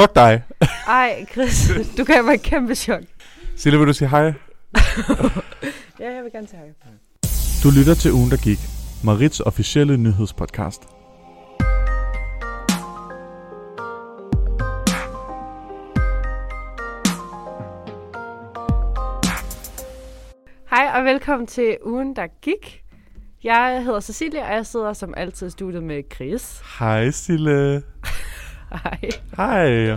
Fuck dig. Ej, Chris, du kan mig et kæmpe chok. Sille, vil du sige hej? Ja, jeg vil gerne sige hej. Du lytter til Ugen, der gik. Marits officielle nyhedspodcast. Hej og velkommen til ugen, der gik. Jeg hedder Cecilia, og jeg sidder som altid i studiet med Chris. Hej, Sille. Hej. Hej.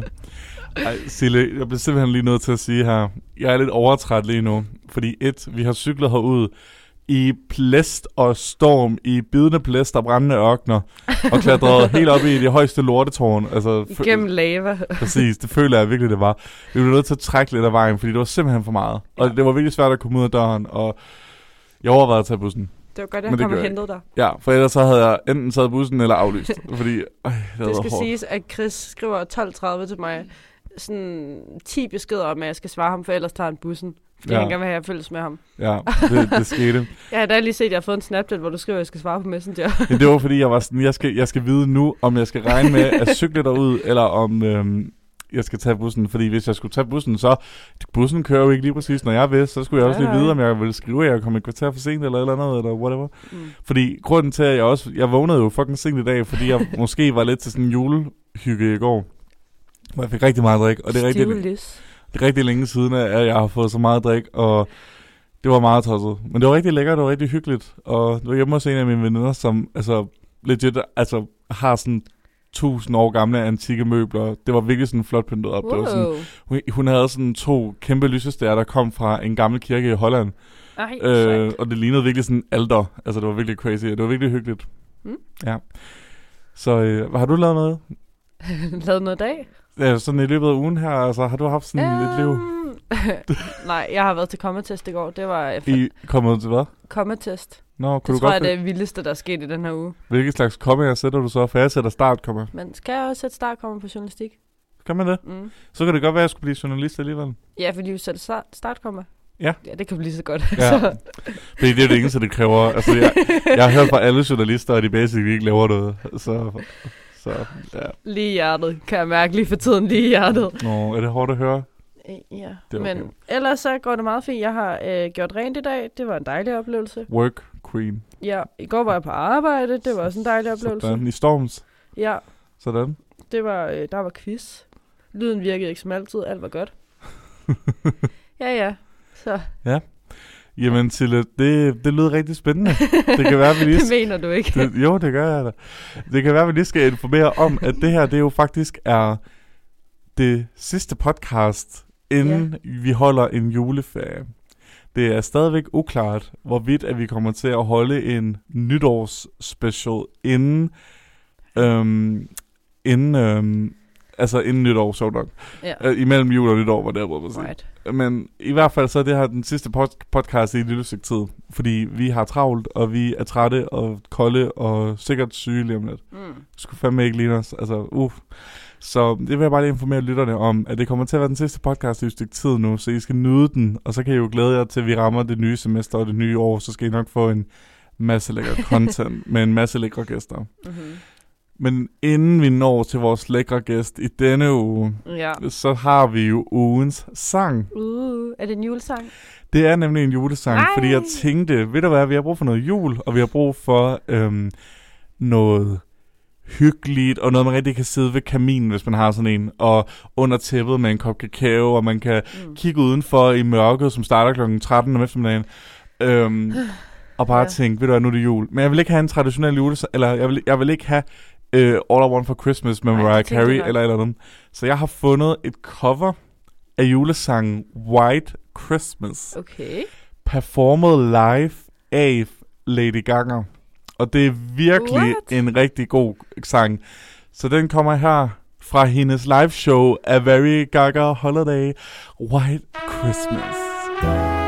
Ej, Sille, jeg bliver simpelthen lige nødt til at sige her. Jeg er lidt overtræt lige nu. Fordi et, vi har cyklet herud i plæst og storm, i bidende plæst og brændende ørkner, og klatret helt op i det højeste lortetårn. Altså, Igennem lava. Præcis, det føler jeg virkelig, det var. Vi blev nødt til at trække lidt af vejen, fordi det var simpelthen for meget. Og Ja. det var virkelig svært at komme ud af døren, og jeg overvejede at tage bussen. Det var godt, Men jeg kom og hentede dig. Ja, for ellers så havde jeg enten taget bussen eller aflyst, fordi øj, det, Det skal hårdt. siges, at Chris skriver 12.30 til mig sådan 10 beskeder om, at jeg skal svare ham, for ellers tager han bussen. Fordi Ja. ja. han gerne vil have, at jeg følges med ham. Ja, det, det skete. Jeg har da lige set, at jeg har fået en Snapchat, hvor du skriver, at jeg skal svare på Messenger. Men det var fordi, jeg var sådan, jeg skal, jeg skal vide nu, om jeg skal regne med at cykle derud, eller om øhm, jeg skal tage bussen. Fordi hvis jeg skulle tage bussen, så... Bussen kører jo ikke lige præcis, når jeg vil. Så skulle jeg også lige vide, om jeg ville skrive, at jeg kom et kvarter for sent, eller eller andet, eller whatever. Mm. Fordi grunden til, at jeg også... Jeg vågnede jo fucking sent i dag, fordi jeg måske var lidt til sådan en julehygge i går. Hvor jeg fik rigtig meget drik, og det er rigtig, det er rigtig længe siden, at jeg har fået så meget drik, og det var meget tosset. Men det var rigtig lækkert, det var rigtig hyggeligt, og det var hjemme hos en af mine veninder, som altså legit altså, har sådan tusind år gamle antikke møbler. Det var virkelig sådan flot pyntet op. Det var sådan, Wow. hun, hun havde sådan to kæmpe lysestager, der kom fra en gammel kirke i Holland. Ej, Øh, og det lignede virkelig sådan alder. Altså, det var virkelig crazy, det var virkelig hyggeligt. Mm. Ja. Så øh, har du lavet noget? Lavet noget i dag? Ja, sådan i løbet af ugen her, altså, har du haft sådan et liv? Nej, jeg har været til kommatest i går. Det var uh, I kommet til hvad? kommatest. Nå, kunne Det du tror godt jeg, det er det vildeste, der er sket i den her uge. Hvilke slags kommaer sætter du så? For jeg sætter startkomma. Men skal jeg også sætte startkommer på journalistik? Kan man det? Mm. Så kan det godt være, at jeg skulle blive journalist alligevel. Ja, fordi vi sætter start, startkomma. Ja. Ja, det kan blive så godt. Ja. så, Fordi det er det eneste, det kræver. Altså, jeg, jeg har hørt fra alle journalister, at de basically ikke laver noget. Så, så ja. lige hjertet, kan jeg mærke lige for tiden, lige hjertet. Nå, er det hårdt at høre? Øh, Ja, Det okay. men ellers så går det meget fint. Jeg har øh, gjort rent i dag. Det var en dejlig oplevelse. Work queen. Ja, i går var jeg på arbejde. Det var også en dejlig oplevelse. Sådan. I storms. Ja, Sådan. det var, øh, der var quiz. Lyden virkede ikke som altid. Alt var godt. ja, ja. Så Jamen, Sille, det, det lyder rigtig spændende. Det kan være, vi lige det mener du ikke. Det, jo, det gør jeg da. Det kan være, vi lige skal informere om, at det her, det jo faktisk er det sidste podcast, inden ja. vi holder en juleferie. Det er stadigvæk uklart, hvorvidt at vi kommer til at holde en nytårsspecial inden, øhm, inden, øhm, altså inden nytår, så nok. Ja, Øh, imellem jul og nytår, var det, jeg prøvede right. Men i hvert fald så er det her den sidste pod- podcast i et lille stykke tid. Fordi vi har travlt, og vi er trætte og kolde og sikkert syge lige om lidt. Mm. Skulle fandme ikke ligne os. Altså, uff. Så det vil jeg bare lige informere lytterne om, at det kommer til at være den sidste podcast i et stykke tid nu, så I skal nyde den, og så kan I jo glæde jer til, at vi rammer det nye semester og det nye år, så skal I nok få en masse lækker content med en masse lækre gæster. Mm-hmm. Men inden vi når til vores lækre gæst i denne uge, Ja. så har vi jo ugens sang. Uh, er det en julesang? Det er nemlig en julesang, Nej. fordi jeg tænkte, ved du hvad, vi har brug for noget jul, og vi har brug for øhm, noget hyggeligt, og noget, man rigtig kan sidde ved kaminen, hvis man har sådan en, og under tæppet med en kop kakao, og man kan Mm. kigge udenfor i mørket, som starter kl. 13 om eftermiddagen, øhm, og bare Ja. tænke, ved du hvad, nu er det jul. Men jeg vil ikke have en traditionel julesang, eller jeg vil, jeg vil ikke have øh, All I Want for Christmas med Mariah Carey eller eller andet. Så jeg har fundet et cover af julesangen White Christmas Okay. performet live af Lady Gaga. Og det er virkelig What? en rigtig god sang. Så den kommer her fra hendes live show A Very Gaga Holiday White Christmas.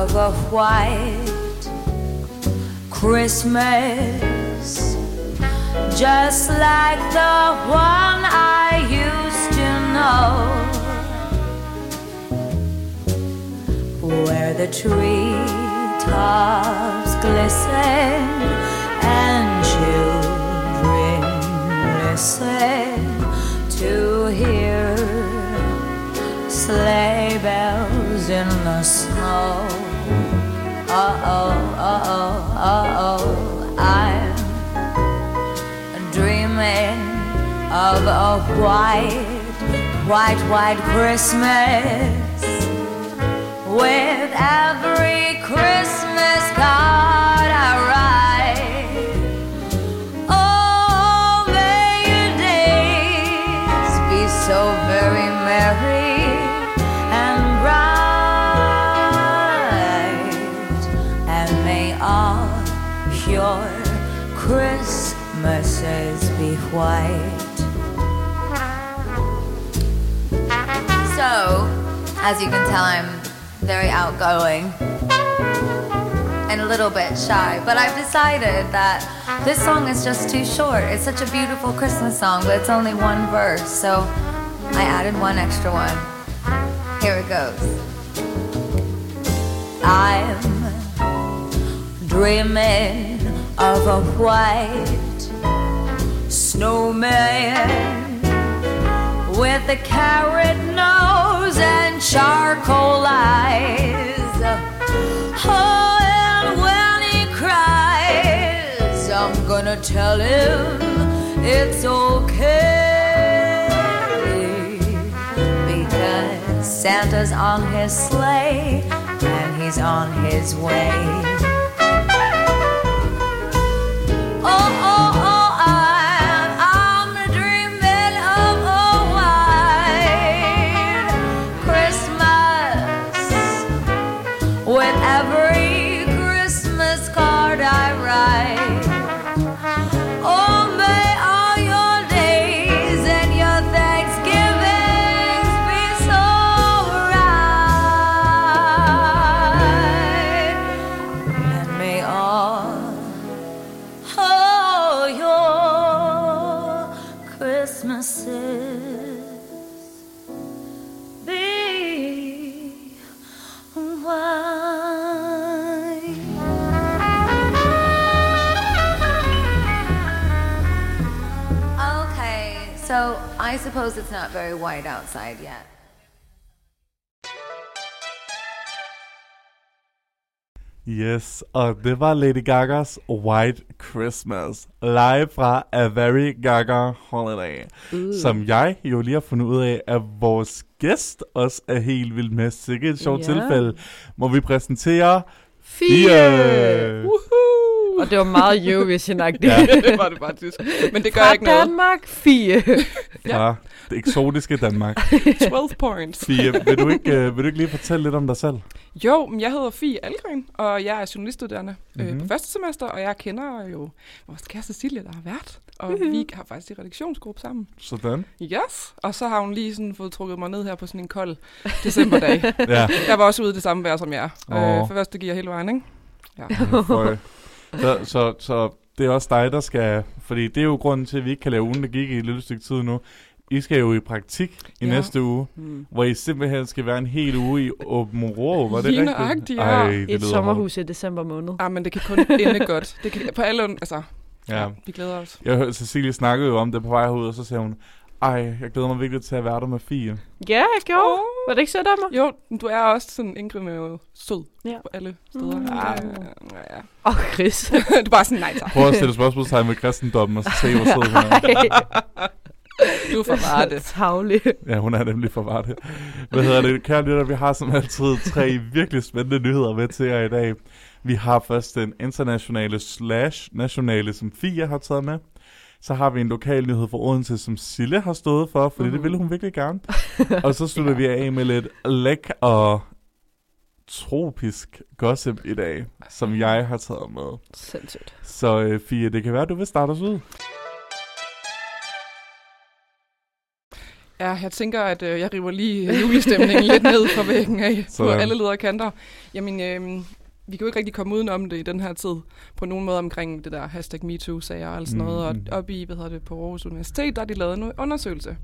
Of a white Christmas, just like the one I used to know, where the tree tops glisten and children listen to hear sleigh bells in the snow. Oh, uh oh, uh oh, I'm dreaming of a white, white, white Christmas with every Christmas card Be white. So, as you can tell, I'm very outgoing and a little bit shy, but I've decided that this song is just too short. It's such a beautiful Christmas song, but it's only one verse, so I added one extra one. Here it goes. I'm dreaming of a white snowman with a carrot nose and charcoal eyes. Oh, and when he cries, I'm gonna tell him it's okay because Santa's on his sleigh and he's on his way. Suppose it's not very white outside yet. Yes, og det var Lady Gagas White Christmas, live fra A Very Gaga Holiday, Uh. som jeg jo lige har fundet ud af, at vores gæst også er helt vild med. Sikke et sjovt Ja. tilfælde, må vi præsentere Fie! Fie! Og det var meget Eurovision-agtigt. Ja. det var det faktisk. Men det gør Fra ikke noget. Danmark, Fie. fra det eksotiske Danmark. 12 points. Fie, vil du, ikke, øh, vil du ikke lige fortælle lidt om dig selv? Jo, men jeg hedder Fie Algren, og jeg er journaliststuderende mm-hmm. øh, Mhm. på første semester, og jeg kender jo vores kæreste Cecilia, der har været. Og Mhm. vi har faktisk en redaktionsgruppe sammen. Sådan. Yes! Og så har hun lige sådan fået trukket mig ned her på sådan en kold decemberdag. Ja. jeg var også ude i det samme vejr som jer. Åh. Øh, for første giver hele vejen, ikke? Ja. Så, så, så det er også dig, der skal... Fordi det er jo grunden til, at vi ikke kan lave ugen, der gik i et lille stykke tid nu. I skal jo i praktik i Ja. næste uge, Hmm. hvor I simpelthen skal være en hel uge i Åben Rå. Var det Lige rigtigt? ja. Ej, det Et sommerhus i december måned. Ah, men det kan kun ende godt. Det kan, på alle, altså, hårdt. ja. Ja. vi glæder os. Jeg hørte Cecilie snakkede jo om det på vej herud, og så sagde hun, ej, jeg glæder mig virkelig til at være der med Fie. Ja, jeg gjorde. Åh. Var det ikke sødt af mig? Jo, du er også sådan Ingrid med sød Ja. på alle steder. Mm. Ja, ja. Åh, oh, Chris. du er bare sådan, nej tak. Prøv at stille spørgsmålstegn med kristendommen, og så se, hvor sød hun er. Du er for. Tavlig. Ja, hun er nemlig for var det. Hvad hedder det? Kære lytter, vi har som altid tre virkelig spændende nyheder med til jer i dag. Vi har først den internationale slash nationale, som Fia har taget med. Så har vi en lokal nyhed fra Odense, som Sille har stået for, fordi mm. det Mhm. ville hun virkelig gerne. og så slutter vi af med lidt læk og tropisk gossip i dag, som jeg har taget med. Sindssygt. Så øh, Fia, det kan være, du vil starte os ud. Ja, jeg tænker, at øh, jeg river lige julestemningen lidt ned fra væggen af på Sådan. alle ledere kanter. Jamen, øh, vi kan jo ikke rigtig komme udenom det i den her tid, på nogen måde omkring det der hashtag MeToo-sager og sådan noget. Og Mm. op i, hvad hedder det, på Aarhus Universitet, der har de lavet en undersøgelse.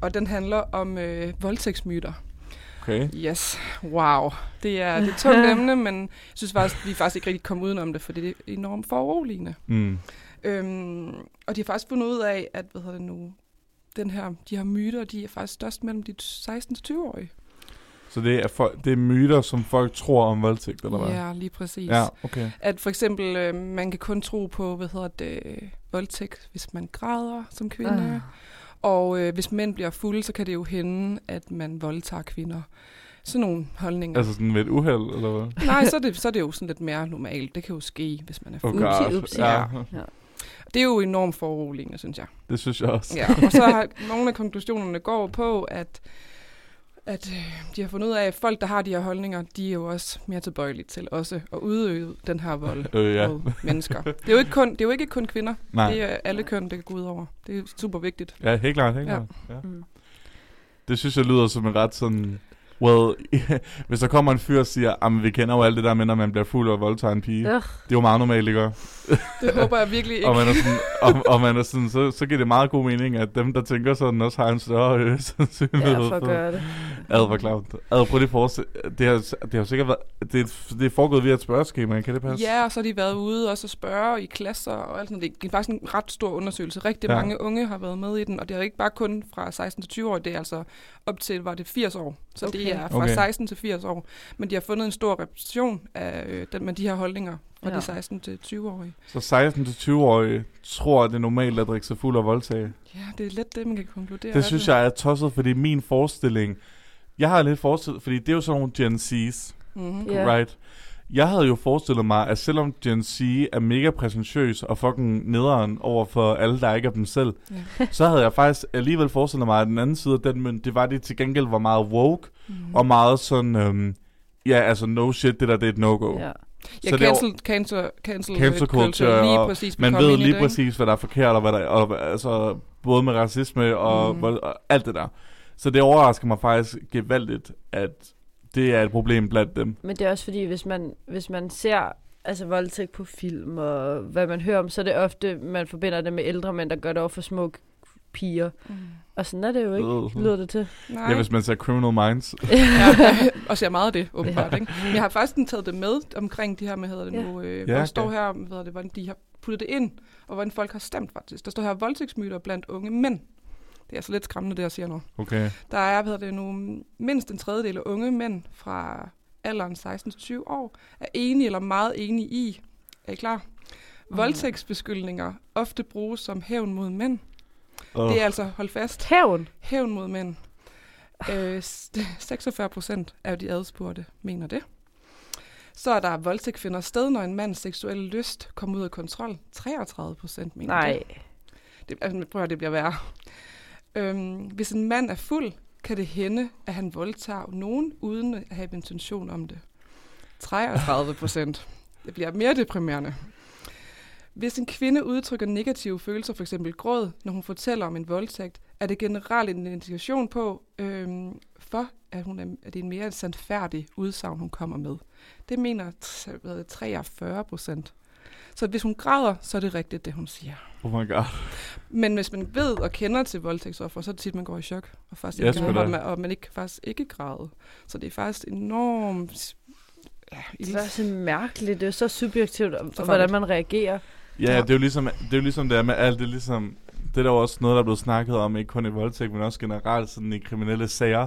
Og den handler om øh, voldtægtsmyter. Okay. Yes, wow. Det er, det er et tungt emne, men jeg synes faktisk, vi er faktisk ikke rigtig kommet udenom det, for det er enormt foruroligende. Mm. Øhm, og de har faktisk fundet ud af, at hvad hedder det nu, den her, de her myter, de er faktisk størst mellem de 16-20-årige. Så det er, for, det er myter, som folk tror om voldtægt, eller hvad? Ja, lige præcis. Ja, okay. At for eksempel, øh, man kan kun tro på, hvad hedder det, voldtægt, hvis man græder som kvinde. Ah. Og øh, hvis mænd bliver fulde, så kan det jo hende, at man voldtager kvinder. Sådan nogle holdninger. Altså sådan ved et uheld, eller hvad? Nej, så er, det, så er det jo sådan lidt mere normalt. Det kan jo ske, hvis man er Oh fuld. Upsi, God. upsi. Ja, Det er jo enormt foruroligende, synes jeg. det synes jeg også. Ja, og så har nogle af konklusionerne går på, at, at øh, de har fundet ud af, at folk, der har de her holdninger, de er jo også mere tilbøjelige til også at udøve den her vold Øh, ja. mod mennesker. Det er, jo ikke kun, det er jo ikke kun kvinder. Nej. Det er alle køn, det kan gå ud over. Det er super vigtigt. Ja, helt klart, helt Ja. klart. Ja. Mm. Det synes jeg lyder som en ret sådan... Well, hvis der kommer en fyr og siger, at vi kender jo alt det der med, når man bliver fuld og voldtager en pige. Ugh. Det er jo meget normalt, ikke? Det håber jeg virkelig ikke. Og man er sådan, og, og man er sådan så, så giver det meget god mening, at dem, der tænker sådan, også har en større øh, sandsynlighed Ja, for at gøre det. Ad, hvor klamt. Ad, prøv lige forestille. Det har, det har sikkert været... Det, er- det er foregået via et spørgeskema, kan det passe? Ja, og så har de været ude og så spørge i klasser og alt sådan. Det er faktisk en ret stor undersøgelse. Rigtig ja. mange unge har været med i den, og det er ikke bare kun fra 16 til 20 år, det er altså op til, var det 80 år. Så okay. det er fra Okay. okay. 16 til 80 år. Men de har fundet en stor repræsentation af øh, den, med de her holdninger fra Ja. de 16 til 20-årige. Så 16-20-årige tror, at det er normalt at drikke sig fuld og voldtage. Ja, det er let det, man kan konkludere. Det synes jeg er tosset, fordi min forestilling... Jeg har lidt forestillet, fordi det er jo sådan nogle Gen Z's, Mm-hmm. Right? Jeg havde jo forestillet mig, at selvom Gen Z er mega præsentøs og fucking nederen over for alle, der ikke er dem selv, Ja. så havde jeg faktisk alligevel forestillet mig, at den anden side af den mønt, det var, at de til gengæld var meget woke, Mm. og meget sådan, øhm, ja, altså no shit, det der, det er et no-go. Ja. Ja, så det er cancel, cancel, cancel, Cancel culture, lige og præcis. Man ved lige det, præcis, hvad der er forkert, og hvad der og, altså, både med racisme og, Mm. mm. og alt det der. Så det overrasker mig faktisk gevaldigt, at det er et problem blandt dem. Men det er også fordi, hvis man, hvis man ser altså voldtægt på film, og hvad man hører om, så er det ofte, man forbinder det med ældre mænd, der gør det over for små piger. Mm. Og sådan er det jo ikke, Øh. lyder det til. Nej. Ja, hvis man ser Criminal Minds. ja, og ser meget af det, åbenbart. Ja. Ikke? Men jeg har faktisk taget det med omkring de her med, hedder det Ja. nu, øh, Ja, ja, der står okay. her, hvad hedder det, hvordan de har puttet det ind, og hvordan folk har stemt faktisk. Der står her voldtægtsmyter blandt unge mænd. Det er altså lidt skræmmende, det jeg siger nu. Okay. Der er, hvad det nu, mindst en tredjedel af unge mænd fra alderen 16-20 år, er enige eller meget enige i, er I klar? Voldtægtsbeskyldninger ofte bruges som hævn mod mænd. Oh. Det er altså, hold fast, Hævn. hævn mod mænd. Øh, s- 46 procent af de adspurgte mener det. Så er der voldtægt finder sted, når en mands seksuelle lyst kommer ud af kontrol. 33 procent mener Nej. det. det. Altså, prøv at det bliver værre. Øhm, hvis en mand er fuld, kan det hende, at han voldtager nogen, uden at have intention om det. 33 procent. Det bliver mere deprimerende. Hvis en kvinde udtrykker negative følelser, f.eks. gråd, når hun fortæller om en voldtægt, er det generelt en indikation på, øhm, for at, hun er, at det er en mere sandfærdig udsagn, hun kommer med. Det mener 43 procent. Så hvis hun græder, så er det rigtigt, det hun siger. oh my god. Men hvis man ved og kender til voldtægtsoffer, så er det tit, man går i chok, og, faktisk Ja, ikke, og, man, og man ikke, faktisk ikke græde. Så det er faktisk enormt... Ja, Det er så mærkeligt. Det er så subjektivt, Så hvordan man reagerer. Ja, Ja. det er jo ligesom det, er jo ligesom det er med alt. Det er ligesom, det er der jo også noget, der er blevet snakket om, ikke kun i voldtægt, men også generelt sådan i kriminelle sager.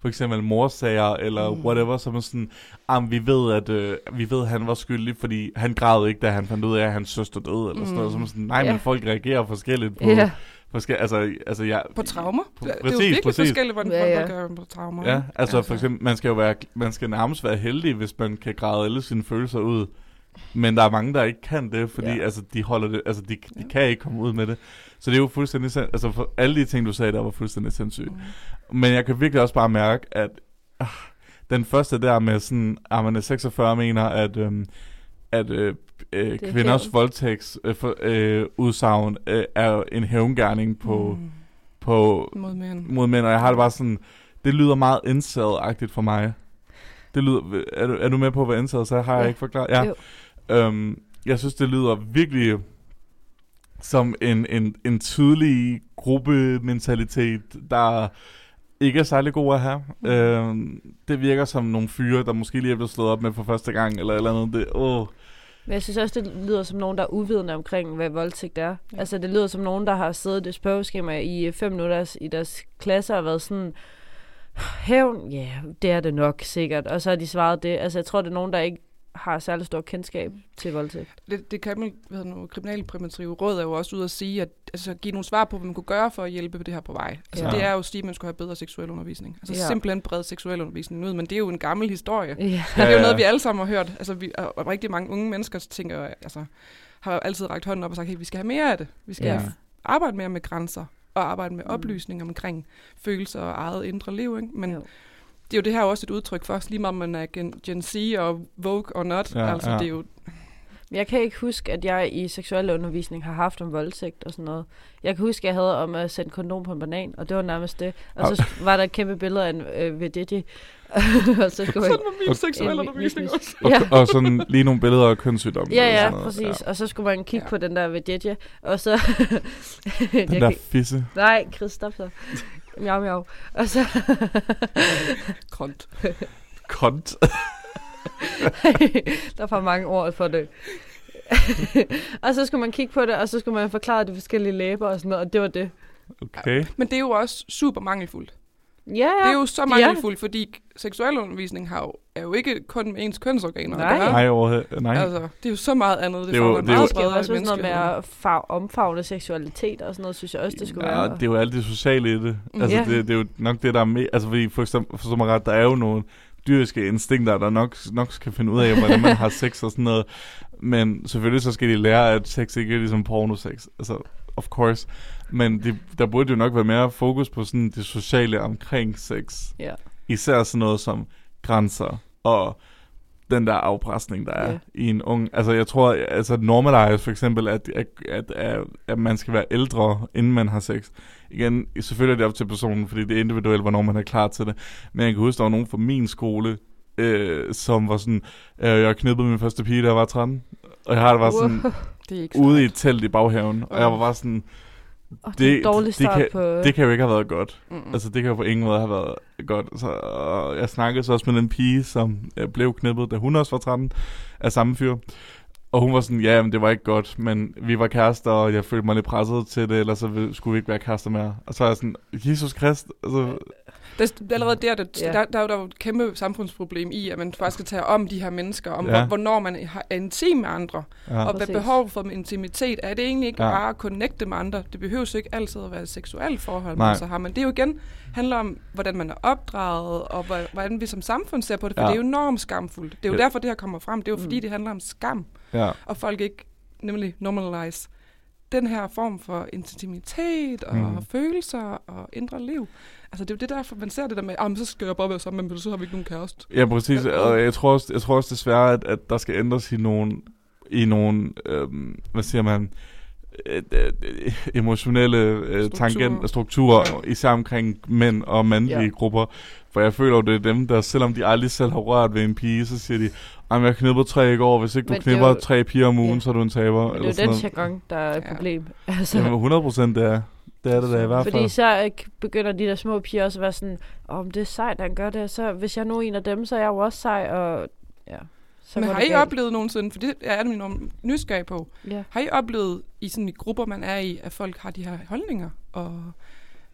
For eksempel morsager eller Mm. mm. whatever, som er sådan, ah, vi ved, at øh, vi ved, at han var skyldig, fordi han græd ikke, da han fandt ud af, at hans søster døde, eller sådan noget. Mm. Som er sådan, nej, Ja. men folk reagerer forskelligt på, Ja. forskel, altså, altså, jeg, På traumer. På- det er jo præcis, virkelig præcis. forskelligt, hvordan Ja, folk ja. reagerer på traumer. Ja, ikke? altså for eksempel, man skal jo være, man skal nærmest være heldig, hvis man kan græde alle sine følelser ud. Men der er mange, der ikke kan det, fordi Ja. altså, de holder det, altså, de, de Ja. kan ikke komme ud med det. Så det er jo fuldstændig, sind- altså for alle de ting, du sagde, der var fuldstændig sindssygt. Mm. Men jeg kan virkelig også bare mærke, at ah, den første der med sådan, at man er 46 mener, at, øhm, at øh, øh, er kvinders hævn. voldtægts øh, for, øh, udsagn øh, er en hævngærning på, Mm. på Mod mænd. mod mænd, og jeg har det bare sådan, det lyder meget incel-agtigt for mig. Det lyder, er, du, er du med på, hvad antaget så har jeg Ja. ikke forklaret? Ja. Jo. Øhm, jeg synes, det lyder virkelig som en, en, en tydelig gruppementalitet, der ikke er særlig god at have. Mm. Øhm, det virker som nogle fyre, der måske lige er blevet slået op med for første gang, eller eller andet. Det, åh. Men jeg synes også, det lyder som nogen, der er uvidende omkring, hvad voldtægt er. Ja. Altså, det lyder som nogen, der har siddet i et spørgeskema i fem minutter i deres klasse og været sådan, hævn, ja, yeah, det er det nok sikkert. Og så har de svaret det. Altså, jeg tror, det er nogen, der ikke har særlig stor kendskab til voldtægt. Det, det kan man, hvad nu, kriminalpræventive råd er jo også ude at sige, at altså, give nogle svar på, hvad man kunne gøre for at hjælpe det her på vej. Altså, Ja. Det er jo at sige, at man skulle have bedre seksuel undervisning. Altså Ja. simpelthen brede seksuel undervisning ud, men det er jo en gammel historie. Ja. Ja, Ja, det er jo noget, vi alle sammen har hørt. Altså, vi, og og rigtig mange unge mennesker tænker, altså, har altid rækket hånden op og sagt, hey, vi skal have mere af det. Vi skal Ja. ja. arbejde mere med grænser og arbejde med Mm. oplysning omkring følelser og eget indre liv. Ikke? Men Jo. Det er jo det her også et udtryk for, lige meget om man er Gen, Gen Z og Vogue or not. Ja, Ja, altså, ja. det er jo Men Jeg kan ikke huske, at jeg i seksuel undervisning har haft om voldtægt og sådan noget. Jeg kan huske, at jeg havde om at sætte kondom på en banan, og det var nærmest det. Og så var der et kæmpe billede af en øh, vedette. og så skulle sådan var min seksuelle En- undervisning også. Og, Ja. og sådan lige nogle billeder af kønssygdomme. Ja, ja, sådan noget. præcis. Og så skulle man kigge Ja. på den der vedette, og så... Den der fisse. Nej, Chris, stop så. Miau, miau. Og så... Kront. Kont. der er for mange ord for det. og så skulle man kigge på det, og så skulle man forklare de forskellige læber og sådan noget, og det var det. Okay. Men det er jo også super mangelfuldt. Ja, ja. Det er jo så Ja. mangelfuldt, fordi seksuel undervisning har jo, er jo ikke kun med ens kønsorganer Nej. Nej, overhovedet. Nej. Altså, det er jo så meget andet. Det, Det er jo- det er jo- meget det skal jo bredere også sådan noget med at fag, omfavne seksualitet og sådan noget, synes jeg også, det skulle Ja, være. det er jo alt det sociale i det. Mm. Altså, Ja. det, det er jo nok det, der er med... Altså, fordi for eksempel, forstå mig ret, der er jo nogle dyriske instinkter, der nok, nok skal finde ud af, hvordan man har sex og sådan noget. Men selvfølgelig så skal de lære, at sex ikke er ligesom pornosex. Altså, of course. Men de, der burde jo nok være mere fokus på sådan det sociale omkring sex. Ja. Især sådan noget som grænser og den der afpresning, der er Ja. i en ung... Altså, jeg tror, altså normalize for eksempel, at, at, at, at, man skal være ældre, inden man har sex. Igen, selvfølgelig er det op til personen, fordi det er individuelt, hvornår man er klar til det. Men jeg kan huske, der var nogen fra min skole, øh, som var sådan, øh, jeg knippede min første pige, da jeg var 13. Og jeg har det var sådan, Det er ikke ude i et telt i baghaven. Og jeg var bare sådan, Oh, det, er det- dårlig det start kan- på... det kan jo ikke have været godt. Mm-mm. Altså, det kan jo på ingen måde have været godt. Så, og jeg snakkede så også med den pige, som øh, blev knippet, da hun også var 13, af samme fyr. Og hun var sådan, ja, men det var ikke godt, men vi var kærester, og jeg følte mig lidt presset til det, ellers så skulle vi ikke være kærester mere. Og så er jeg sådan, Jesus Krist, altså, Det er allerede der, det, Ja. der, der, er jo- der er et kæmpe samfundsproblem i, at man faktisk skal tage om de her mennesker, om Ja. hvornår man er intim med andre, ja. og hvad behov for intimitet. Er det egentlig ikke Ja. bare at connecte med andre? Det behøver jo ikke altid at være et seksuelt forhold, Nej. man så har. Men det er jo igen handler om, hvordan man er opdraget, og hvor- hvordan vi som samfund ser på det. For Ja. det er jo enormt skamfuldt. Det er jo Ja. derfor, det her kommer frem. Det er jo fordi, Mm. det handler om skam, ja. og folk ikke nemlig normalize den her form for intimitet og mm. følelser og indre liv. Altså det er jo det derfor, man ser det der med, ah, men så skal jeg bare være sammen med dem, så har vi ikke nogen kæreste. Ja, præcis. Ja. Og jeg tror også, jeg tror også desværre, at, at der skal ændres i nogle, i nogle øhm, hvad siger man, øh, øh, emotionelle øh, tangent, strukturer, Ja. især omkring mænd og mandlige Ja. grupper. For jeg føler jo, det er dem, der selvom de aldrig selv har rørt ved en pige, så siger de, at jeg knippede tre i går, hvis ikke du Men er knipper jo- tre piger om ugen, Ja. så er du en taber. Men det er jo den jargon, der er et Ja. problem. Altså, Jamen, 100 procent det er. Det er det da i hvert Fordi fald. så øh, begynder de der små piger også at være sådan, om det er sejt, at han gør det, så hvis jeg nu er en af dem, så er jeg jo også sej, og ja. Så Men har I galt. oplevet nogensinde, for det er jeg enormt nysgerrig på, Ja. har I oplevet i sådan i grupper, man er i, at folk har de her holdninger, og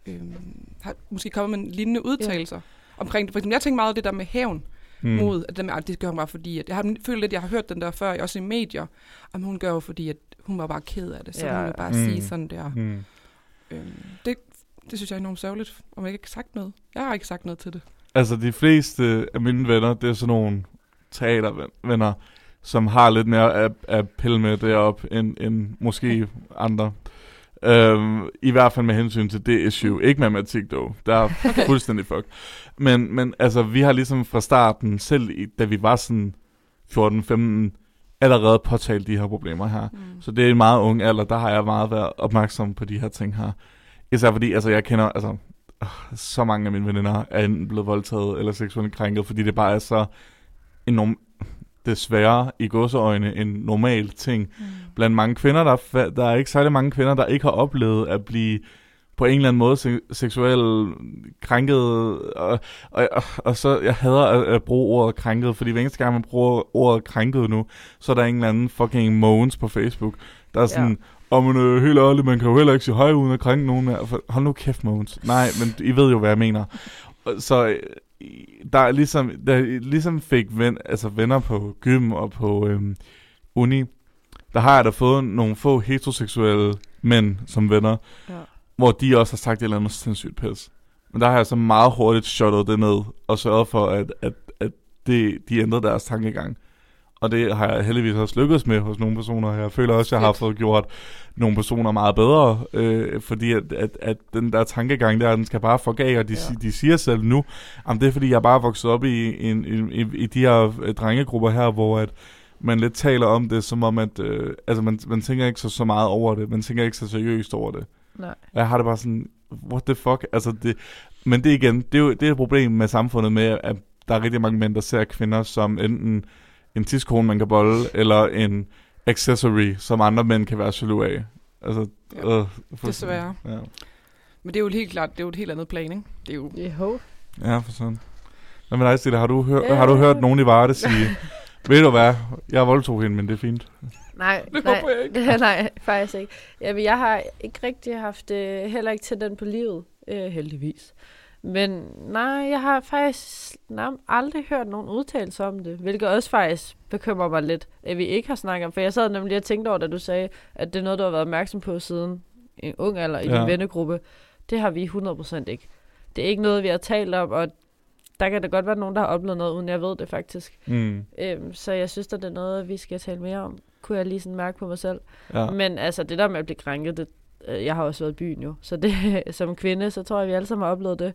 øhm, har måske kommet med lignende udtalelser omkring det? For eksempel, jeg tænker meget af det der med hævn Mm. mod, at at det gør hun bare fordi, at jeg har følt lidt, jeg har hørt den der før, også i medier, om hun gør jo fordi, at hun var bare ked af det, så Ja. ja. hun vil bare mm. sige sådan der. Mm. Øhm, det, det synes jeg er enormt sørgeligt, om jeg ikke har sagt noget. Jeg har ikke sagt noget til det. Altså, de fleste af mine venner, det er sådan nogle teatervenner, som har lidt mere at, at pille med derop end, end måske andre. Øhm, I hvert fald med hensyn til det issue. Ikke matematik dog. Der er okay. fuldstændig fuck. Men, men altså, vi har ligesom fra starten, selv i, da vi var sådan 14-15, allerede påtalt de her problemer her. Mm. Så det er en meget ung alder, der har jeg meget været opmærksom på de her ting her. Især fordi, altså jeg kender, altså øh, så mange af mine veninder er enten blevet voldtaget eller seksuelt krænket, fordi det bare er så en norm, desværre i godseøjne en normal ting. Mm. Blandt mange kvinder, der, er der er ikke særlig mange kvinder, der ikke har oplevet at blive på en eller anden måde se- seksuelt krænket, og, og, og, og så, jeg hader at, at bruge ordet krænket, fordi hver eneste gang, man bruger ordet krænket nu, så er der en eller anden fucking Mogens på Facebook, der er sådan, ja. om man øh, helt ærligt, man kan jo heller ikke sige hej uden at krænke nogen. Af. For- Hold nu kæft, Mogens. Nej, men I ved jo, hvad jeg mener. Så øh, der er ligesom, der er ligesom fik ven, altså venner på gym og på øhm, uni, der har jeg da fået nogle få heteroseksuelle mænd som venner, Ja. Hvor de også har sagt et eller andet sindssygt pis. Men der har jeg så meget hurtigt shuttet det ned, og sørget for, at, at, at det, de ændrede deres tankegang. Og det har jeg heldigvis også lykkedes med hos nogle personer. Jeg føler også, at jeg har fået gjort nogle personer meget bedre, øh, fordi at, at, at den der tankegang der, den skal bare forgage, og de, Ja. de siger selv nu, at det er fordi, jeg er bare vokset op i, en, i, i, i de her øh, drengegrupper her, hvor at man lidt taler om det, som om at, øh, altså man, man tænker ikke så, så meget over det, man tænker ikke så seriøst over det. Nej. Jeg har det bare sådan, what the fuck? Altså det, men det igen, det er jo det er et problem med samfundet med, at der er rigtig mange mænd, der ser kvinder som enten en tidskone, man kan bolle, eller en accessory, som andre mænd kan være jaloux af. Altså, Ja. øh, for- Desværre. Ja. Men det er jo helt klart, det er jo et helt andet plan, ikke? Det er jo... Jo. ja, for sådan. Hvad med dig, Stille? Har du, hør, Ja. har du hørt nogen i Varde sige, ved du hvad, jeg voldtog hende, men det er fint. Nej, Det nej, håber jeg ikke. nej, faktisk ikke. Jamen, jeg har ikke rigtig haft øh, heller ikke til den på livet, øh, heldigvis. Men nej, jeg har faktisk nærmest aldrig hørt nogen udtalelse om det, hvilket også faktisk bekymrer mig lidt, at vi ikke har snakket om. For jeg sad nemlig og tænkte over, da du sagde, at det er noget, du har været opmærksom på siden en ung alder i Ja. din vennegruppe. Det har vi 100% ikke. Det er ikke noget, vi har talt om, og der kan da godt være nogen, der har oplevet noget, uden jeg ved det faktisk. Mm. Øhm, så jeg synes, at det er noget, vi skal tale mere om. Kunne jeg lige sådan mærke på mig selv. Ja. Men altså, det der med at blive krænket, det, øh, jeg har også været i byen jo. Så det, som kvinde, så tror jeg, vi alle sammen har oplevet det.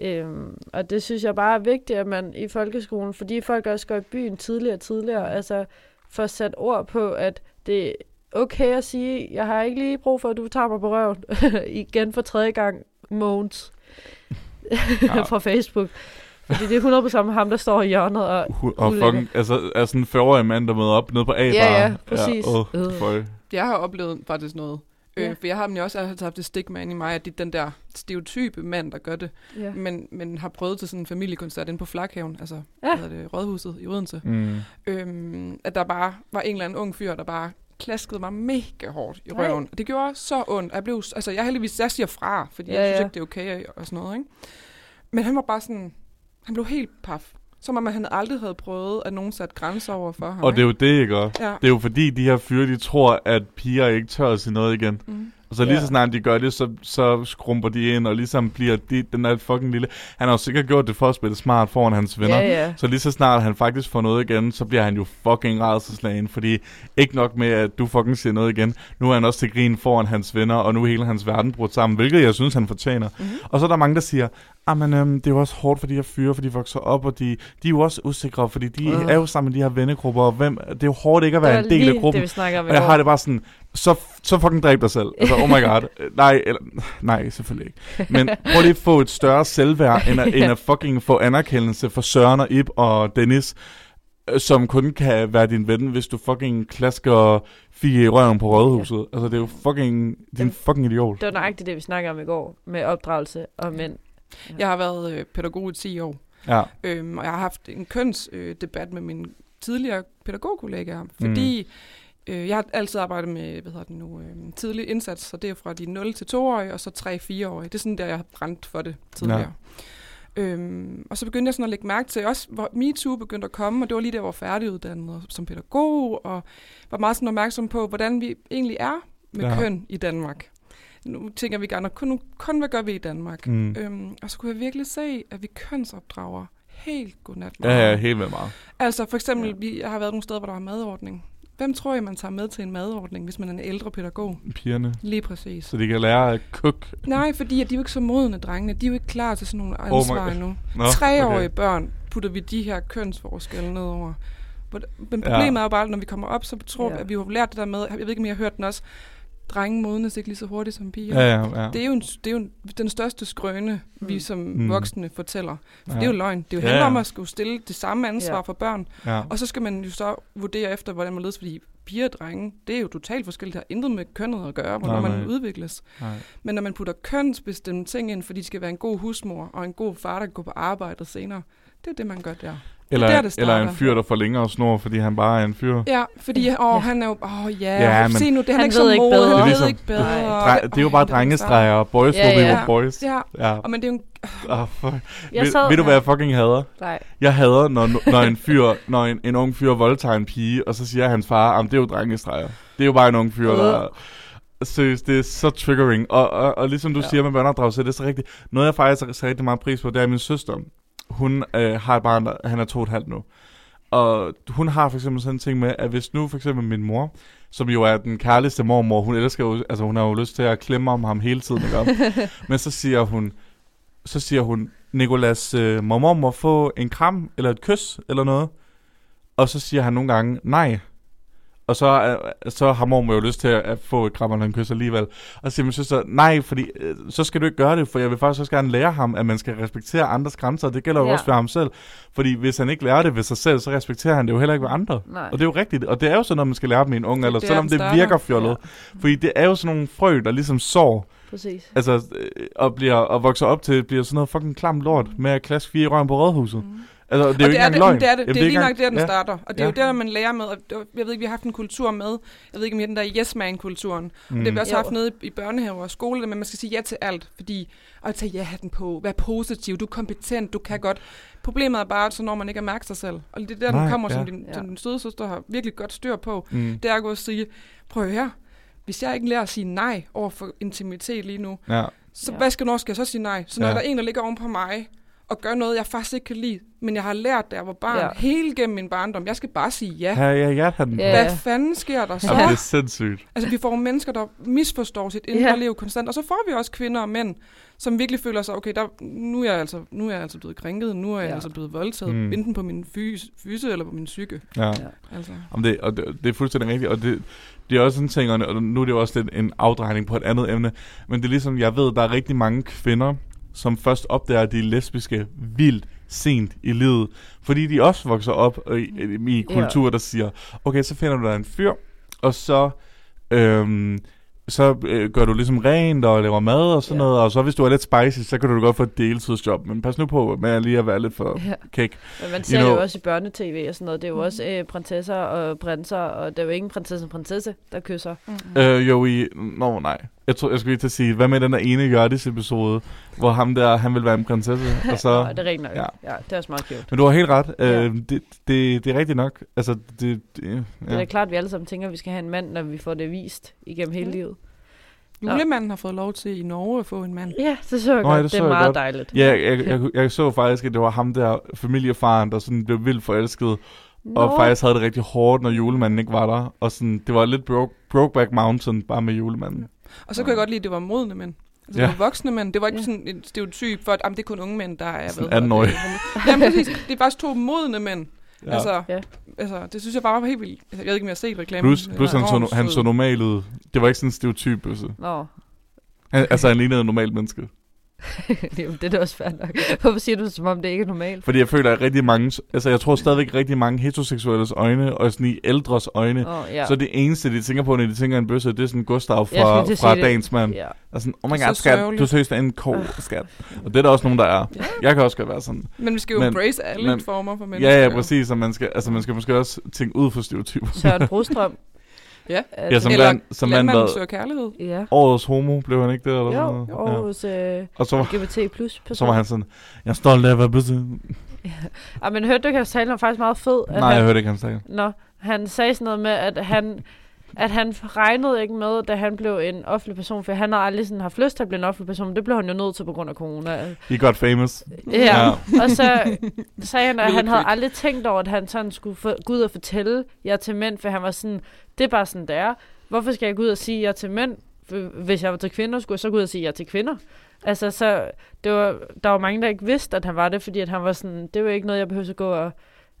Øhm, og det synes jeg bare er vigtigt, at man i folkeskolen, fordi folk også går i byen tidligere og tidligere, altså får sat ord på, at det er okay at sige, jeg har ikke lige brug for, at du tager mig på røven igen for tredje gang, Mogens, Ja. fra Facebook. Fordi det er 100% ham, der står i hjørnet og Hu- Og fucking, altså, er sådan en 40-årig mand, der møder op nede på A-bar. Ja, ja, præcis. Ja, åh, Øh. Jeg har oplevet faktisk noget. Øh, Ja. For jeg har nemlig også altid haft det stigma ind i mig, at det er den der stereotype mand, der gør det. ja. Men, men har prøvet til sådan en familiekoncert inde på Flakhaven, altså hvad hedder det, Rådhuset i Odense. Mm. Øhm, at der bare var en eller anden ung fyr, der bare klaskede mig mega hårdt i Nej. røven. Det gjorde så ondt. Jeg blev, altså jeg heldigvis, jeg siger fra, fordi Ja, jeg synes ja. ikke, det er okay og sådan noget, ikke? Men han var bare sådan, han blev helt paf. Som om han aldrig havde prøvet, at nogen satte grænser over for ham. Og det er jo det, ikke også? Ja. Det er jo fordi, de her fyre, de tror, at piger ikke tør at sige noget igen. Mm. Og så lige Ja. så snart de gør det, så, så skrumper de ind, og ligesom bliver de, den der fucking lille... Han har jo sikkert gjort det for at spille smart foran hans venner. Ja, ja. Så lige så snart han faktisk får noget igen, så bliver han jo fucking rædselslagen, fordi ikke nok med, at du fucking siger noget igen, nu er han også til grin foran hans venner, og nu er hele hans verden brudt sammen, hvilket jeg synes, han fortjener. Mm-hmm. Og så er der mange, der siger, ah, men øhm, det er jo også hårdt for de her fyre, for de vokser op, og de, de er jo også usikre, fordi de Øh. er jo sammen med de her vennegrupper, og hvem, det er jo hårdt ikke at være en del af gruppen. det, vi snakker om Og jeg har det bare sådan, så, så fucking dræb dig selv. Altså, oh my god. Øh, nej, eller, nej, selvfølgelig ikke. Men prøv lige at få et større selvværd, end at, end at fucking få anerkendelse for Søren og Ib og Dennis, øh, som kun kan være din ven, hvis du fucking klasker fire i røven på rådhuset. Altså, det er jo fucking, din fucking idiot. Det var nøjagtigt det, vi snakker om i går, med opdragelse og mænd. Jeg har været øh, pædagog i 10 år, Ja. øhm, og jeg har haft en kønsdebat øh, debat med mine tidligere pædagogkollegaer, fordi øh, jeg har altid arbejdet med, hvad hedder det nu, øh, tidlig indsats, så det er fra de 0 til 2-årige, og så 3-4-årige. Det er sådan der, jeg har brændt for det tidligere. Ja. Øhm, og så begyndte jeg sådan at lægge mærke til, også hvor MeToo begyndte at komme, og det var lige der, hvor jeg var færdiguddannet som pædagog, og var meget sådan opmærksom på, hvordan vi egentlig er med ja. køn i Danmark. Nu tænker vi gerne, kun, kun hvad gør vi i Danmark? Mm. Øhm, og så kunne jeg virkelig se, at vi kønsopdrager helt godnat Ja, ja, helt vildt meget. Altså for eksempel, Ja. vi, jeg har været nogle steder, hvor der var madordning. Hvem tror jeg, man tager med til en madordning, hvis man er en ældre pædagog? Pigerne. Lige præcis. Så de kan lære at cook. Nej, fordi at de er jo ikke så modne, drengene. De er jo ikke klar til sådan nogle Oh ansvar God. endnu. Nå, Treårige okay. børn putter vi de her kønsforskelle ned over. Hvor- Men problemet Ja. er jo bare, at når vi kommer op, så tror Ja. ja. at vi har lært det der med, jeg ved ikke, om I har hørt den også, drenge modnes ikke lige så hurtigt som piger. Ja, ja, ja. Det er jo, en, det er jo en, den største skrøne, mm. vi som Mm. mm. voksne fortæller. For ja. det er jo løgn. Det er jo Ja, handler ja. om at skulle stille det samme ansvar Ja. for børn. ja. Og så skal man jo så vurdere efter, hvordan man ledes, fordi piger og drenge, det er jo totalt forskelligt. Det har intet med kønnet at gøre, hvornår Nej, man nej. udvikles. Nej. Men når man putter kønsbestemte ting ind, fordi de skal være en god husmor og en god far, der kan gå på arbejde senere, det er det, man gør der. Eller, der, det eller en fyr, der får længere snor, fordi han bare er en fyr. Ja, fordi åh, Ja. han er jo, åh ja, Ja, men- se nu, det, han, Han er ikke ved så ikke modig, bedre. han Det er ved ligesom- ikke bedre. Dre- det er jo bare det er drengestreger. Boys Ja, will be ja. boys. Ja, Ja. og men det er jo en, Oh, fuck. Jeg Ved, sad- ved du, hvad jeg fucking hader? Nej. Jeg hader, når, når en fyr, når en, en ung fyr voldtager en pige, og så siger hans far, at det er jo drengestreger. Det er jo bare en ung fyr, der... Seriøst, det er så triggering. Og, og, og ligesom du ja. Siger med børneopdragelse, det er så rigtigt. Noget, jeg faktisk har sat rigtig meget pris på, det er min søster. Hun øh, har et barn, der, han er to og et halvt nu. Og hun har for eksempel sådan en ting med, at hvis nu for eksempel min mor, som jo er den kærligste mormor, hun elsker jo, altså hun har jo lyst til at klemme om ham hele tiden, ikke? om? Men så siger hun, så siger hun, Nikolas, øh, mormor må få en kram eller et kys eller noget. Og så siger han nogle gange nej. Og så, øh, så har mormor jo lyst til at, få et kram eller en kys alligevel. Og så siger min søster, nej, fordi øh, så skal du ikke gøre det, for jeg vil faktisk også gerne lære ham, at man skal respektere andres grænser. Det gælder jo Ja. også for ham selv. Fordi hvis han ikke lærer det ved sig selv, så respekterer han det jo heller ikke ved andre. Nej. Og det er jo rigtigt. Og det er jo sådan, når man skal lære dem i en ung alder, der, selvom det virker fjollet. Ja. Fordi det er jo sådan nogle frø, der ligesom sår Præcis. Altså, øh, og, bliver, og vokser op til, bliver sådan noget fucking klam lort med at klaske fire i røven på rådhuset. Mm. Altså, det er jo og ikke det er det, løgn. det er, det, Jamen, det er lige nok der, den ja. starter. Og det er Ja. jo der, man lærer med, og jeg ved ikke, vi har haft en kultur med, jeg ved ikke, om I har den der yes man-kulturen. Mm. Det har vi også Jo. haft nede i, børnehaver og skole, men man skal sige ja til alt, fordi at tage ja-hatten på, vær positiv, du er kompetent, du kan godt. Problemet er bare, så når man ikke er mærke sig selv. Og det er der, Nej, den kommer, ja. som din, Ja. som din søde søster har virkelig godt styr på. Mm. Det er at gå og sige, prøv her, hvis jeg ikke lærer at sige nej over for intimitet lige nu, Ja. så Ja. hvad skal, når skal jeg så sige nej? Så når Ja. ja. der er en, der ligger oven på mig, og gør noget, jeg faktisk ikke kan lide, men jeg har lært, da jeg var barn, Ja. hele gennem min barndom, jeg skal bare sige ja. Ja, ja, ja, han. Ja. Hvad fanden sker der så? Jamen, det er sindssygt. Altså, vi får mennesker, der misforstår sit indre Ja. liv konstant, og så får vi også kvinder og mænd, som virkelig føler sig, okay, der, nu, er jeg altså, nu er jeg altså blevet krænket, nu er jeg Ja. altså blevet voldtaget, Mm. mm. enten på min fys, fyse eller på min psyke. Ja. Ja. Altså. Om det, og det, det er fuldstændig rigtigt, og det, det er også en ting, og nu er det jo også lidt en afdrejning på et andet emne, men det er ligesom, jeg ved, der er rigtig mange kvinder, som først opdager, at de er lesbiske vildt sent i livet, fordi de også vokser op i, i, i kultur, der siger, okay, så finder du dig en fyr, og så... Øhm, så øh, gør du ligesom rent og laver mad og sådan Ja. ja. noget, og så hvis du er lidt spicy, så kan du godt få et deltidsjob. Men pas nu på med lige at være lidt for Ja. kæk. Men man ser You det know- jo også i børnetv og sådan noget. Det er jo også øh, prinsesser og prinser, og der er jo ingen prinsesse og prinsesse, der kysser. Mm. Øh, jo, i... Nå, nej. Jeg tror, jeg skulle lige til at sige, hvad med den der ene Jørdis episode, hvor ham der, han vil være en prinsesse, og så... Nå, det er rigtigt nok. ja. Ja. ja, det er også meget cute. Men du har helt ret. Øh, Ja. det, det, det er rigtigt nok. Altså, det... det Det er ja. da klart, at vi alle sammen tænker, at vi skal have en mand, når vi får det vist igennem hele Mm. livet. Julemanden har fået lov til i Norge at få en mand. Ja, det så jeg Nå, godt. ja, det det, er meget godt. dejligt. Ja, jeg, jeg, jeg, jeg så faktisk, at det var ham der, familiefaren, der sådan blev vildt forelsket, Nå, og faktisk havde det rigtig hårdt, når julemanden ikke var der. Og sådan, det var lidt broke, Brokeback Mountain, bare med julemanden. Og så kunne jeg godt lide, at det var modne mænd. Altså, Ja. det var voksne mænd. Det var ikke Ja. ja. sådan en stereotyp for, at jamen, det er kun unge mænd, der er... Sådan hvad hedder 18-årige. det? Jamen, præcis. Det er faktisk to modne mænd. Ja. Ja. Altså, Ja. ja. altså, det synes jeg bare var helt vildt. Altså, Jeg ved ikke, om jeg har set reklamen. Plus, plus han, så, han så normal ud. Det var ikke sådan en stereotyp. Altså, Nå. han, altså han lignede et normalt menneske. Jamen, det er da også fair nok. Hvorfor siger du det, som om det ikke er normalt? Fordi jeg føler, at rigtig mange, altså jeg tror stadigvæk rigtig mange heteroseksuelles øjne, og sådan i ældres øjne, Nå, ja. så det eneste, de tænker på, når de tænker en bøsse, det er sådan Gustav fra, fra. Dagens Mand. Ja. Og sådan, oh my Det er god, så skat, sørgeligt. du seriøst er en ko, Øh. skat. Og det er der også nogen, der er. Ja. Jeg kan også godt være sådan. Men vi skal jo Men- embrace alle men- former for mennesker. Ja, ja, præcis. Og man skal, altså, man skal måske også tænke ud for stereotyper. Søren Brostrøm. Ja. Ja, som Eller vand, som Landmanden hvad? søger kærlighed. Ja. Årets homo, blev han ikke det? Eller sådan Jo, noget? Ja. Aarhus øh, Og så var, LGBT plus person. så var han sådan, jeg er stolt af at være bøsse. Ja, men hørte du ikke, at talen var faktisk meget fed? At Nej, han, jeg hørte ikke, han sagde. Nå, han sagde sådan noget med, at han, at han regnede ikke med, da han blev en offentlig person, for han har aldrig sådan haft lyst til at blive en offentlig person, men det blev han jo nødt til på grund af corona. He got famous. Ja, Ja. og så sagde han, at han havde aldrig tænkt over, at han sådan skulle få, gå ud og fortælle jer til mænd, for han var sådan, det er bare sådan, det er. Hvorfor skal jeg gå ud og sige jer til mænd? For Hvis jeg var til kvinder, skulle jeg så gå ud og sige jer til kvinder. Altså, så det var, der var mange, der ikke vidste, at han var det, fordi at han var sådan, det var ikke noget, jeg behøvede at gå og...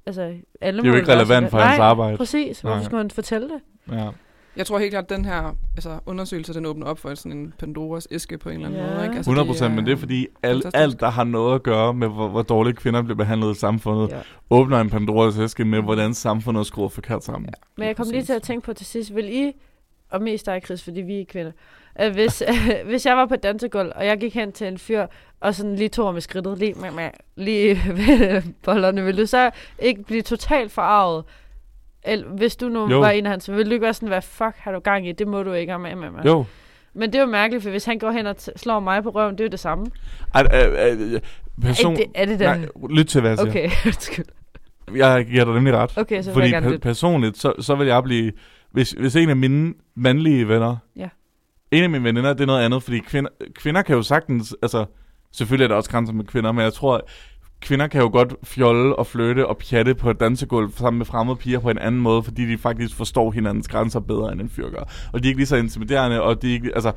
Altså, alle Det er jo ikke relevant for hans Nej, arbejde. præcis. Hvorfor Nej. skulle han fortælle det? Ja. Jeg tror helt klart, at den her altså, undersøgelse, den åbner op for sådan en Pandoras æske på en eller anden Ja. måde. Ikke? Altså, 100 procent, men det er fordi alt, fantastisk. alt, der har noget at gøre med, hvor, hvor dårligt kvinder bliver behandlet i samfundet, Ja. åbner en Pandoras æske med, hvordan samfundet er skruet forkert sammen. Ja. Men jeg kom lige til at tænke på til sidst, vil I, og mest dig, Chris, fordi vi er kvinder, at hvis, hvis jeg var på dansegulv, og jeg gik hen til en fyr, og sådan lige tog ham i skridtet, lige, med, med, lige ved bollerne, ville du så ikke blive totalt forarvet? Eller, hvis du nu Jo. var en af hans, ville du ikke være sådan, hvad fuck har du gang i? Det må du ikke have med med mig. Jo. Men det er jo mærkeligt, for hvis han går hen og slår mig på røven, det er jo det samme. Ej, øh, øh, person... er, det, er det der? Nej, lyt til, hvad jeg siger. Okay. Jeg giver dig nemlig ret. Okay, så Fordi jeg gerne pe- personligt, så, så vil jeg blive... Hvis, hvis en af mine mandlige venner... Ja. En af mine veninder, det er noget andet, fordi kvinder, kvinder kan jo sagtens... Altså, selvfølgelig er der også grænser med kvinder, men jeg tror, kvinder kan jo godt fjolle og flytte og pjatte på et dansegulv sammen med fremmede piger på en anden måde, fordi de faktisk forstår hinandens grænser bedre, end en fyr gør. Og de er ikke lige så intimiderende, og de er ikke... Altså,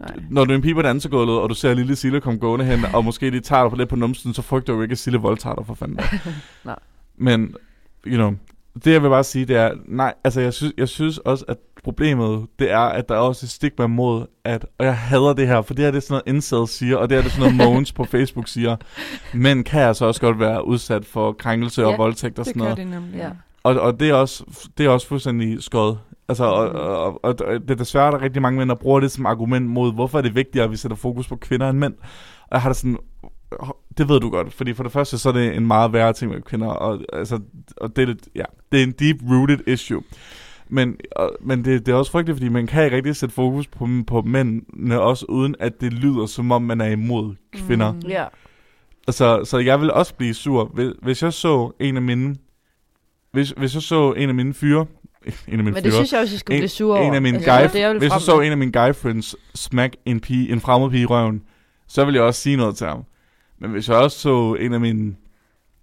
Nej. når du er en pige på dansegulvet, og du ser lille Sille komme gående hen, og måske de tager dig på lidt på numsen, så frygter du jo ikke, at Sille voldtager dig for fanden. Nej. Men, you know, det jeg vil bare sige, det er, nej, altså jeg synes, jeg synes også, at problemet, det er, at der er også et stigma mod, at, og jeg hader det her, for det her det er sådan noget incel siger, og det er det sådan noget Mogens på Facebook siger, men kan altså også godt være udsat for krænkelse og Ja, voldtægt og sådan noget. det nemlig. Ja. Og, og det, er også, det er også fuldstændig skød. Altså, og, Mm. og, og, og, det er desværre, der er rigtig mange mænd, der bruger det som argument mod, hvorfor er det vigtigere, at vi sætter fokus på kvinder end mænd. Og jeg har det sådan, det ved du godt, fordi for det første, så er det en meget værre ting med kvinder, og, altså, og det, er ja, det er en deep-rooted issue. Men, og, men det, det er også frygteligt, fordi man kan ikke rigtig sætte fokus på, på mændene, også uden at det lyder, som om man er imod kvinder. Mm. Ja. Altså, så jeg vil også blive sur, hvis, hvis jeg så en af mine... Hvis, hvis jeg så en af mine fyre... En af mine Men fyre... det synes jeg også, I skulle en, blive sure over. en af mine Altså, guy, det, jeg hvis jeg så en af mine guy friends smack en, pige, en fremmed pige i røven, så ville jeg også sige noget til ham. Men hvis jeg også så en af mine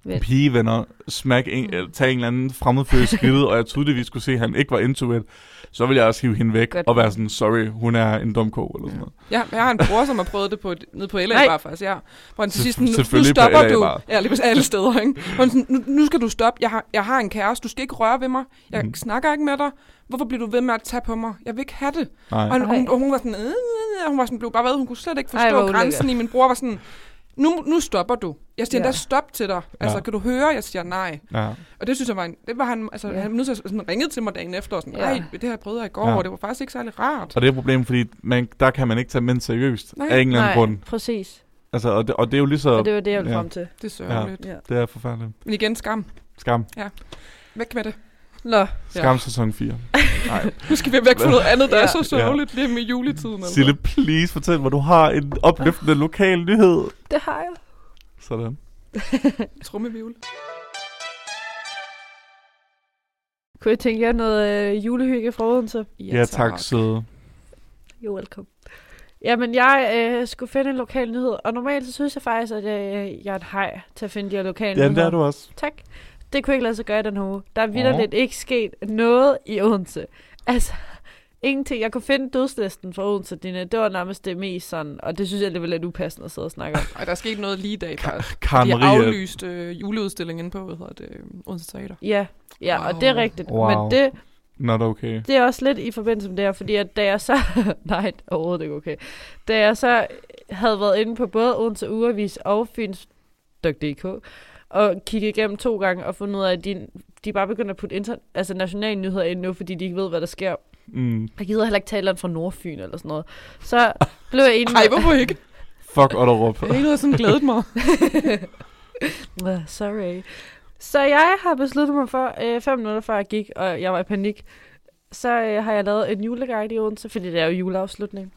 Ven. pigevenner smack en, Mm. eller tage en eller anden fremmed fyr i skridtet, og jeg troede, vi skulle se, at han ikke var into it, så ville jeg også hive hende væk Godt. og være sådan, sorry, hun er en dum ko, eller sådan noget. Ja, jeg har en bror, som har prøvet det på, et- nede på LA Nej. Bar faktisk, ja. Hvor han til sidst, nu, stopper du. Ja, lige på alle steder, ikke? Hvor han sådan, nu, nu skal du stoppe. Jeg har, jeg har en kæreste. Du skal ikke røre ved mig. Jeg Mhm. snakker ikke med dig. Hvorfor bliver du ved med at tage på mig? Jeg vil ikke have det. Nej. Og, hun, hun, og hun var sådan, øh, øh, øh, hun var sådan, blev bare ved. Hun kunne slet ikke Ej, forstå hvor grænsen i. Min bror var sådan, nu, nu stopper du. Jeg siger Ja. endda stop til dig. Altså, Ja. kan du høre? Jeg siger nej. Ja. Og det synes jeg var en, det var han, altså, Ja. ja. han nødt til at sådan, ringede til mig dagen efter og sådan, Ja. nej, det her prøvede jeg i går, Ja. og det var faktisk ikke særlig rart. Og det er et problem, fordi man, der kan man ikke tage mænd seriøst Nej. af en eller anden Nej, grund. præcis. Altså, og, det, og det er jo lige så... Og det var det, jeg ville ja. frem til. Det er sørgeligt. Ja. Ja. Det er forfærdeligt. Men igen, skam. Skam. Væk med det. Nå, Skam ja. sæson 4. Nej. Nu skal vi væk fra noget andet, der Ja. er så sørgeligt. Det er med juletiden. Altså. Sille, please fortæl mig, du har en opløftende lokal nyhed. det har jeg. Sådan. Trummevivl. Kunne jeg tænke jer noget øh, julehygge fra Odense? Ja, tak, søde. Jo, velkommen. Jamen, jeg øh, skulle finde en lokal nyhed, og normalt så synes jeg faktisk, at jeg, jeg er et hej til at finde de her lokale Ja, nyheder. det er du også. Tak. Det kunne ikke lade sig gøre i den her uge. Der er vidderligt ikke sket noget i Odense. Altså, ingenting. Jeg kunne finde dødslisten fra Odense, Dine. Det var nærmest det mest sådan, og det synes jeg, det var lidt upassende at sidde og snakke om. Og der er sket noget lige i dag, faktisk. Karen De har aflyst øh, juleudstillingen på, hvad hedder det, Odense Teater. Ja, ja wow. og det er rigtigt. Wow. Men det, Not okay. det er også lidt i forbindelse med det her, fordi at da jeg så... nej, overhovedet ikke okay. Da jeg så havde været inde på både Odense Ugeavis og Fyns.dk, og kigget igennem to gange og fundet ud af, at de, de er bare begyndt at putte inter, altså nationale nyheder ind nu, fordi de ikke ved, hvad der sker. Mm. Jeg gider heller ikke tale fra Nordfyn eller sådan noget. Så blev jeg enig Nej, hvorfor ikke? Fuck Otterup. Jeg ikke sådan glædet mig. Sorry. Så jeg har besluttet mig for, øh, fem minutter før jeg gik, og jeg var i panik, så øh, har jeg lavet en juleguide i Odense, fordi det er jo juleafslutning.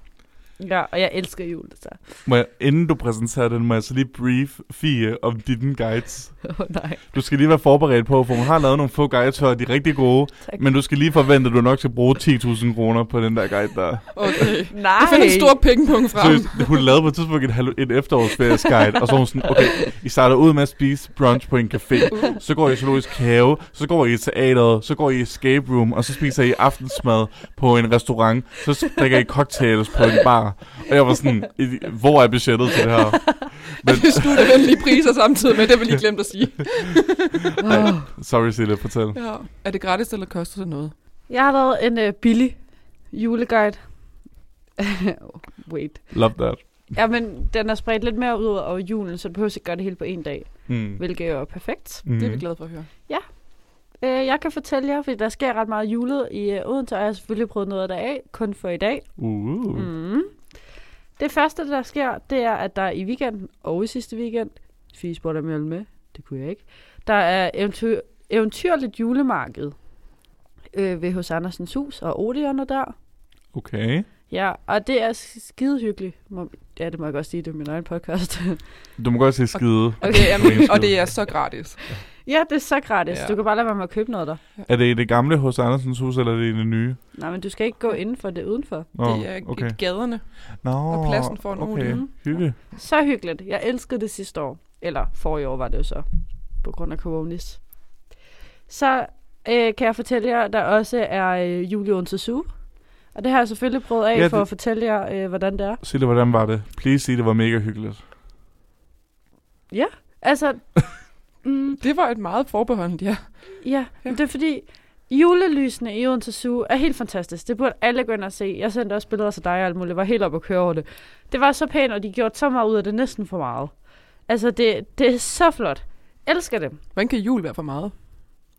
Ja, og jeg elsker jul, så. Må jeg, inden du præsenterer den, må jeg så lige brief Fie om dine guides. Åh, oh, nej. Du skal lige være forberedt på, for hun har lavet nogle få guides, og de er rigtig gode. Tak. Men du skal lige forvente, at du nok skal bruge 10.000 kroner på den der guide der. Okay. Nej. Jeg finder en stor pengepunkt frem. Så hun lavede på et tidspunkt en, halv- en efterårsferiesguide, og så hun sådan, okay, I starter ud med at spise brunch på en café, så går I i zoologisk have, så går I i teateret, så går I i escape room, og så spiser I aftensmad på en restaurant, så drikker I cocktails på en bar. Og jeg var sådan, "I- hvor er budgettet til det her? Men, Det studievenlige priser samtidig med, det vil jeg lige glemt at sige. Sorry Sille, fortæl. Ja. Er det gratis, eller koster det noget? Jeg har lavet en øh, billig juleguide. Wait. Love that. Ja, men den er spredt lidt mere ud over julen, så du behøver ikke gøre det hele på en dag, Mm. hvilket jo er perfekt. Mm. Det er vi glade for at høre. Øh, jeg kan fortælle jer, fordi der sker ret meget julet i øh, Odense, og jeg har selvfølgelig prøvet noget af det af, kun for i dag. Uh. Mm. Det første, der sker, det er, at der i weekenden og i sidste weekend, om jeg ville med, det kunne jeg ikke, der er eventyr, eventyrligt julemarked øh, ved hos Andersens Hus og Odeon der. Okay. Ja, og det er skide hyggeligt. Må, ja, det må jeg godt sige, det er min egen podcast. Du må godt sige skide. Og det, er, og det er så gratis. Ja, det er så gratis. Ja. Du kan bare lade være med at købe noget der. Er det i det gamle hos Andersens hus, eller er det i det nye? Nej, men du skal ikke gå indenfor det er udenfor. Nå, det er okay. gaderne. Nå, og pladsen foran okay. Odeon. Hygge. Så hyggeligt. Jeg elskede det sidste år. Eller for i år var det jo så. På grund af coronis. Så øh, kan jeg fortælle jer, der også er øh, jul i Odense Zoo. Og det har jeg selvfølgelig prøvet af Ja, ja, for det- at fortælle jer, øh, hvordan det er. Sig det, hvordan var det? Please sig, det var mega hyggeligt. Altså, mm, Det var et meget forbeholdent, ja. ja, Ja. det er fordi, julelysene i Odense Zoo er helt fantastisk. Det burde alle gå ind og se. Jeg sendte også billeder til dig og alt muligt. Jeg var helt oppe at køre over det. Det var så pænt, og de gjorde så meget ud af det, næsten for meget. Altså, det, det er så flot. Elsker det. Hvordan kan jul være for meget?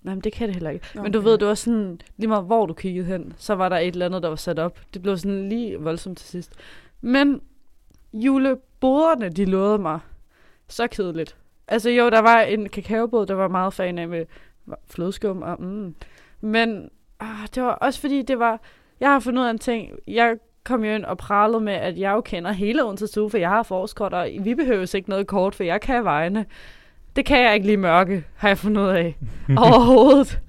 Nej, men det kan det heller ikke. Nå, Men du okay. ved, det var sådan, lige meget hvor du kiggede hen, så var der et eller andet, der var sat op. Det blev sådan lige voldsomt til sidst. Men juleboderne, de lovede mig så kedeligt. Altså jo, der var en kakaobåd, der var meget fan af med flødeskum og mm. Men ah, det var også fordi, det var... Jeg har fundet ud af en ting. Jeg kom jo ind og pralede med, at jeg jo kender hele Odense Zoo, for jeg har forskort, og vi behøver ikke noget kort, for jeg kan vejene. Det kan jeg ikke lige mørke, har jeg fundet ud af. Overhovedet.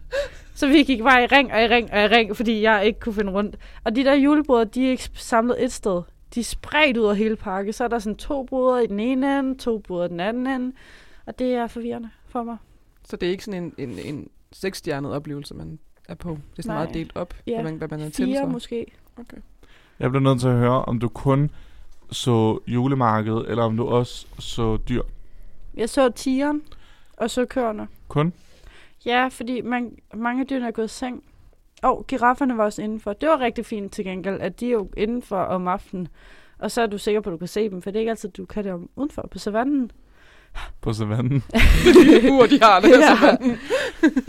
Så vi gik bare i ring og i ring og i ring, fordi jeg ikke kunne finde rundt. Og de der juleboder, de er ikke samlet et sted. De er spredt ud af hele parken. Så er der sådan to boder i den ene ende, to boder i den anden ende. Og det er forvirrende for mig. Så det er ikke sådan en, en, en seksstjernet oplevelse, man er på. Det er sådan Nej. meget delt op, Ja, hvad man, hvad man er til Fire måske. Okay. Jeg bliver nødt til at høre, om du kun så julemarkedet, eller om du også så dyr. Jeg så tigeren og så køerne. Kun? Ja, fordi man, mange af dyrene er gået i seng. Og girafferne var også indenfor. Det var rigtig fint til gengæld, at de er jo indenfor om aftenen. Og så er du sikker på, at du kan se dem, for det er ikke altid, du kan det om udenfor på savannen. På savannen. Ur, de har det. Ja. ja.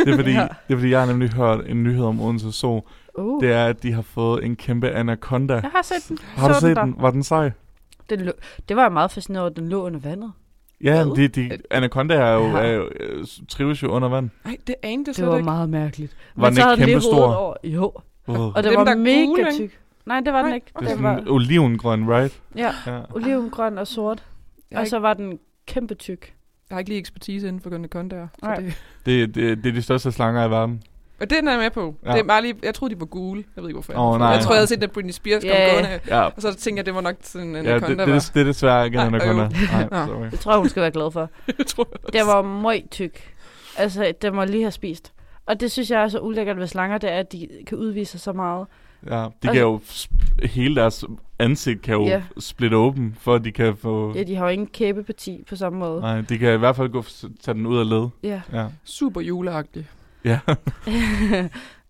Det er, fordi, Ja. det er fordi, jeg har nemlig hørt en nyhed om Odense Zoo. Uh. Det er, at de har fået en kæmpe anaconda. Jeg har set den. Har du set der. den? Var den sej? Den lå, det var jeg meget fascineret over, at den lå under vandet. Ja, de, de, anaconda er jo, Ja. er jo, trives jo under vand. Nej, det anede jeg Det slet var ikke. meget mærkeligt. Var den så ikke kæmpe stor? Over. Jo, Uh. og det det dem, var er mega gule, tyk. Nej, det var den Nej, ikke. Det er Det sådan var, olivengrøn, right? ja, Ja. olivengrøn og sort. Og så var den kæmpe tyk. jeg har ikke lige ekspertise inden for. Så Nej. det, Det, det, det er de største slanger i verden. og den er jeg med på. Ja. Det er bare lige, jeg troede, de var gule. Jeg ved ikke, hvorfor. Åh, nej. Jeg tror, jeg havde set, at Britney Spears kom Ja. gående. Ja, Og så tænkte jeg, det var nok sådan en ja det, anaconda det, var. det, det er desværre ikke en anaconda. Nej, sorry. Det tror jeg, hun skal være glad for. Jeg tror jeg Det var møg tyk. Altså, den må lige have spist. Og det synes jeg er så ulækkert ved slanger, det er, at de kan udvise sig så meget. Ja, de Altså- kan jo, hele deres ansigt kan jo Ja. splitte åben, for at de kan få... Ja, de har jo ingen kæbeparti på samme måde. Nej, de kan i hvert fald gå f- tage den ud af led. Ja. Ja. Super juleagtig. Ja.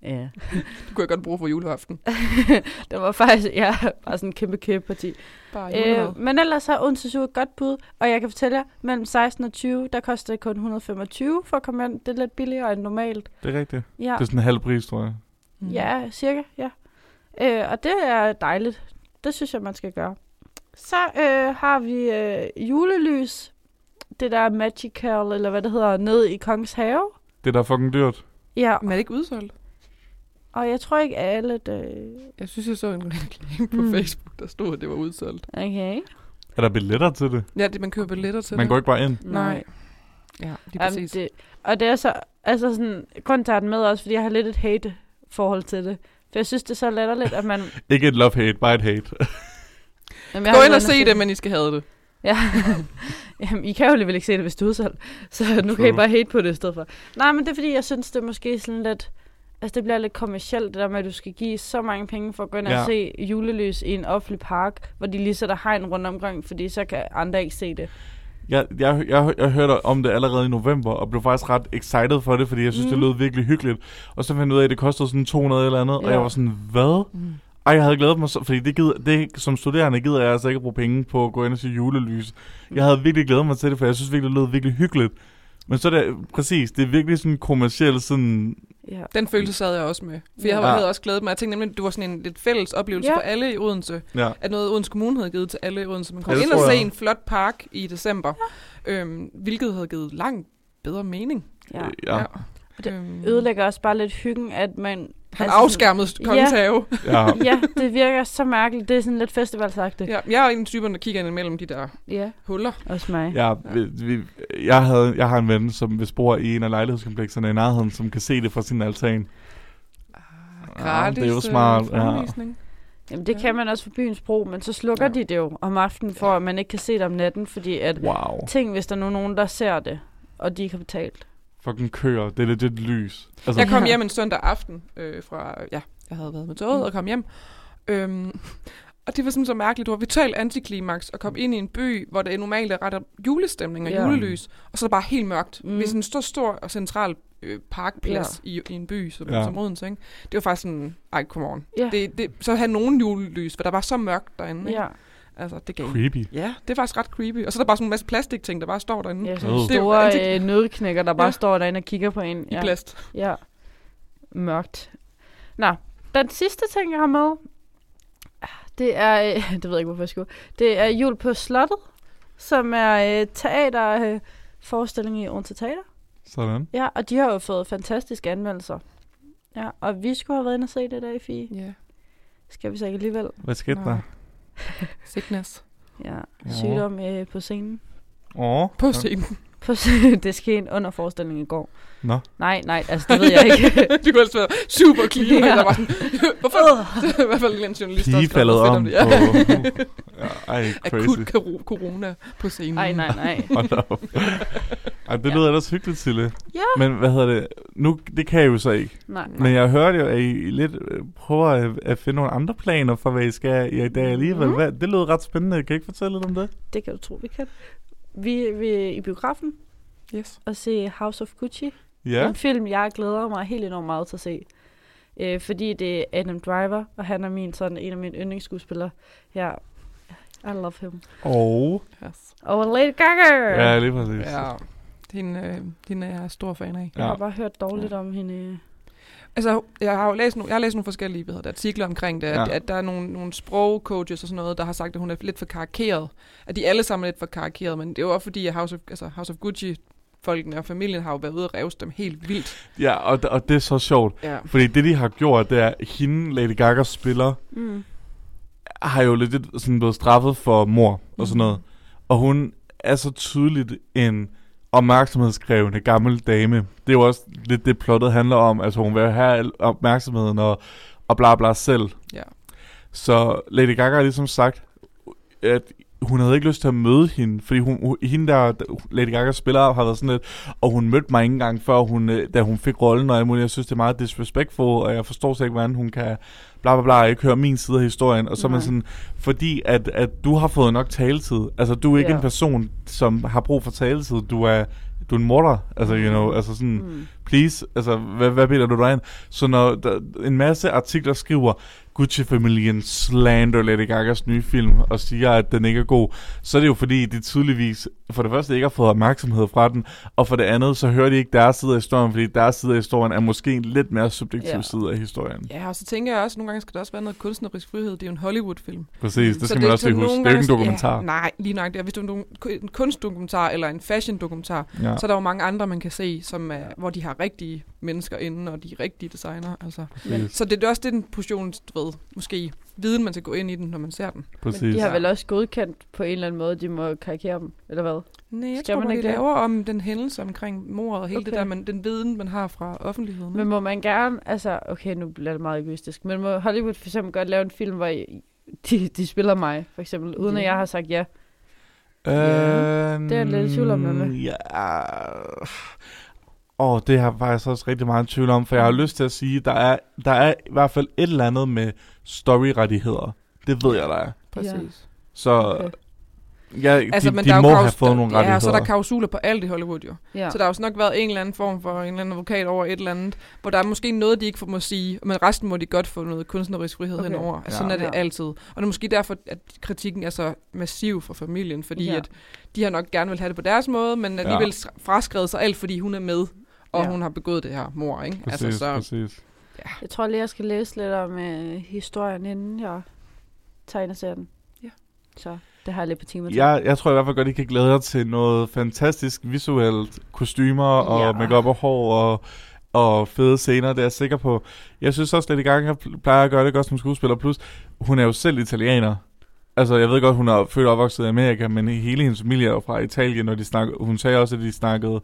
ja. Det kunne jeg godt bruge for juleaften. det var faktisk, ja, bare sådan en kæmpe kæbeparti. Bare. Øh, men ellers har Odense Zoo et godt bud, og jeg kan fortælle jer, mellem 16 og 20, der koster det kun 125 for at komme ind. Det er lidt billigere end normalt. Det er rigtigt. Ja, Det er sådan en halv pris, tror jeg. Mm. ja cirka, ja. Øh, og det er dejligt. Det synes jeg, man skal gøre. Så øh, har vi øh, julelys. Det der Magical, eller hvad det hedder, nede i Kongens Have. Det er da fucking dyrt. Ja, Men er det ikke udsolgt? og jeg tror ikke alle, det... Jeg synes, jeg så en reklame på Hmm. Facebook, der stod, at det var udsolgt. Okay. Er der billetter til det? Ja, det, man køber billetter til Man det. går ikke bare ind. Nej. Ja, lige Jamen, præcis. det, og det er så, altså sådan, grund til at med også, fordi jeg har lidt et hate forhold til det. For jeg synes, det er så latterligt, at man... Ikke et love-hate, bare et hate. Jamen, jeg Gå har ind og se det, men I skal have det. Ja. Jamen, I kan jo alligevel ikke se det, hvis du er udsolgt. Så nu kan I bare hate på det i stedet for. Nej, men det er fordi, jeg synes, det er måske sådan lidt... Altså, det bliver lidt kommercielt, det der med, at du skal give så mange penge for at gå ind. Ja. og se julelys i en offentlig park, hvor de lige sætter hegn rundt omkring, fordi så kan andre ikke se det. Jeg, jeg, jeg, jeg hørte om det allerede i november, og blev faktisk ret excited for det, fordi jeg synes, mm. det Mhm. lød virkelig hyggeligt. Og så fandt jeg ud af, at det kostede sådan 200 eller andet, ja. og jeg var sådan, hvad? Mm. Ej, jeg havde glædet mig, så, fordi det, gider, det som studerende gider jeg altså ikke at bruge penge på at gå ind og se julelys. Jeg havde virkelig glædet mig til det, for jeg synes virkelig, det lød virkelig hyggeligt. Men så er det præcis, det er virkelig sådan kommercielt sådan... Ja. Den følelse sad jeg også med. For jeg Ja. havde også glædet mig. Jeg tænkte nemlig, at det var sådan en lidt fælles oplevelse Ja. for alle i Odense. Ja. At noget Odense Kommune havde givet til alle i Odense. Man kom Ja, ind og se en flot park i december. Øhm, hvilket havde givet langt bedre mening. ja. Ja. Og det Øhm, Ødelægger også bare lidt hyggen, at man... han altså afskærmede kongens have. ja. Ja, det virker så mærkeligt. Det er sådan lidt festivalsagtigt. Ja, jeg er en af typerne, der kigger ind imellem de der ja. huller. Også mig. Ja, vi, vi, jeg, havde, jeg har en ven, som hvis bor i en af lejlighedskomplekserne i nærheden, som kan se det fra sin altan. Gratis det er jo smart, øh, ja. fremvisning. Jamen, det Ja. kan man også for byens bro, men så slukker Ja. de det jo om aftenen, for at man ikke kan se det om natten, fordi at Wow. tænk, hvis der nu er nogen, der ser det, og de ikke har betalt. Fucking køer. Det er lidt et lys. Altså, Jeg kom hjem en søndag aften øh, fra, ja, jeg havde været med toget og kom hjem. Øhm, og det var sådan så mærkeligt. Det var totalt antiklimaks at komme ind i en by, hvor det normalt er ret julestemning og Ja. julelys, og så er det bare helt mørkt. Mm. Mm. Ved sådan en stor, stor og central øh, parkplads ja. i, i en by som, Ja. som Odense. Ikke? Det var faktisk sådan, ej, come on. Ja. Det, det, så have nogen julelys, for der var så mørkt derinde. Ikke? Ja, Altså, det gav. creepy. Ja, det er faktisk ret creepy. Og så er der bare sådan en masse plastikting, der bare står derinde. ja sådan Det jo store øh, nødknækker, der bare Ja. står derinde og kigger på en. I Ja. plast. ja. Mørkt. Nå, den sidste ting, jeg har med, det er, øh, det ved jeg ikke, hvorfor jeg skulle, det er Jul på Slottet, som er øh, teaterforestilling øh, forestilling i Odense Teater. Sådan. Ja, og de har jo fået fantastiske anmeldelser. Ja, og vi skulle have været inde og se det der i FI. Ja. Skal vi så ikke alligevel? Hvad skete Nå. der? Sickness. Ja, sygdom øh, på scenen. Åh. På scenen. På, det skete under forestillingen i går. Nå. Nej, nej, altså det ved jeg ikke. det kunne ellers være super clean. Ja. Der var sådan, hvorfor? I hvert fald en journalist, noget faldet om det. på... Ja, ej, crazy. Akut corona på scenen. Nej, nej, nej. Hold. Ej, det Ja. lyder ellers hyggeligt, Sille. Ja. Men hvad hedder det? Nu, det kan jeg jo så ikke. nej. Men jeg hørte jo, at I lidt øh, prøver at, at finde nogle andre planer for, hvad I skal i dag alligevel. Mhm. Hvad, det lød ret spændende. Kan I ikke fortælle lidt om det? Det kan du tro, vi kan. Vi, vi er i biografen Yes. og se House of Gucci. Ja. En film, jeg glæder mig helt enormt meget til at se. Øh, fordi det er Adam Driver, og han er min, sådan, en af mine yndlingsskuespillere. Ja, I love him. Og... yes. Og Lady Gaga! Ja, lige præcis. Ja. Den, øh, den er jeg stor fan af. Jeg har Ja. bare hørt dårligt om hende. Altså, jeg har jo læst, no- jeg har læst nogle forskellige hvad hedder artikler omkring det, at, Ja. at der er nogle, nogle sprogcoaches og sådan noget, der har sagt, at hun er lidt for karikeret. At de alle sammen er lidt for karikeret, men det er jo også fordi, at House of, altså House of Gucci folkene og familien har jo været ude og revse dem helt vildt. Ja, og, og det er så sjovt. Ja. Fordi det, de har gjort, det er, at hende, Lady Gaga spiller, Mm. har jo lidt sådan blevet straffet for mor og sådan noget. Og hun er så tydeligt en opmærksomhedskrævende gammel dame. Det er jo også lidt det, plottet handler om. Altså hun vil have opmærksomheden og, og bla bla selv. Ja. Så Lady Gaga har ligesom sagt, at hun havde ikke lyst til at møde hende, fordi hun, hende der, Lady Gaga spiller, har været sådan lidt, og hun mødte mig ikke engang før, hun, øh, da hun fik rollen, og muligt. jeg synes, det er meget disrespectful, og jeg forstår slet ikke, hvordan hun kan bla bla bla, ikke høre min side af historien, og så er man Nej. sådan, fordi at, at du har fået nok taletid, altså du er ikke Ja. en person, som har brug for taletid, du er, du er en morder, altså you know, altså sådan, Mm. Please, altså, hvad, hvad bilder du dig ind? Så når der, en masse artikler skriver, Gucci-familien slander Lady Gagas nye film og siger, at den ikke er god, så er det jo fordi, de tydeligvis for det første ikke har fået opmærksomhed fra den, og for det andet, så hører de ikke deres side af historien, fordi deres side af historien er måske en lidt mere subjektiv Ja. side af historien. Ja, og så tænker jeg også, at nogle gange skal der også være noget kunstnerisk frihed. Det er jo en Hollywood-film. Præcis, det Så skal man også så lige huske. Det er jo ikke en dokumentar. Ja, nej, lige nok. Det er, hvis det er en, en kunstdokumentar eller en fashion-dokumentar, Ja, så er der jo mange andre, man kan se, som er, hvor de har rigtige mennesker inde, og de er rigtige designer. Altså. præcis. Så det er også den portion, du ved, måske viden, man skal gå ind i den, når man ser den. Men præcis. de har vel også godkendt på en eller anden måde, de må karikere dem, eller hvad? Nej, jeg Skal tror, man man ikke det? laver om den hændelse omkring mordet og hele okay. det der, man, den viden, man har fra offentligheden. Men må man gerne, altså, okay, nu bliver det meget egoistisk, men må Hollywood for eksempel godt lave en film, hvor I, de, de spiller mig, for eksempel, uden at Ja. jeg har sagt ja? Øh, det er lidt tvivl om, nemlig. Ja. Åh, det har jeg faktisk også rigtig meget tvivl om, for jeg har lyst til at sige, der er, der er i hvert fald et eller andet med storyrettigheder. Det ved jeg, der er. Præcis. Så Okay. Ja, Altså, de, men de der er jo må have fået nogle Ja, så rettigheder. er der klausuler på alt i Hollywood jo. Ja. Så der har jo nok været en eller anden form for en eller anden advokat over et eller andet, hvor der er måske noget, de ikke får må sige, men resten må de godt få noget kunstnerisk frihed Okay. henover. Altså, Ja. sådan er det Ja. altid. Og det er måske derfor, at kritikken er så massiv for familien, fordi Ja. ja. at de har nok gerne vil have det på deres måde, men alligevel ja. fraskrevet sig alt, fordi hun er med, og Ja. ja. hun har begået det her mor, ikke? Præcis, altså, så, præcis. Jeg tror lige, jeg skal læse lidt om øh, historien, inden jeg tegner den. Ja. Så det har jeg lidt på timer til. Jeg, jeg tror i hvert fald godt, I kan glæde jer til noget fantastisk visuelt kostymer og Ja. ja. makeup og hår og, og fede scener, det er jeg sikker på. Jeg synes også lidt i gang, jeg plejer at gøre det godt som skuespiller. Plus, hun er jo selv italiener. Altså, jeg ved godt, hun er født og opvokset i Amerika, men hele hendes familie er jo fra Italien, og de snakker, hun sagde også, at de snakkede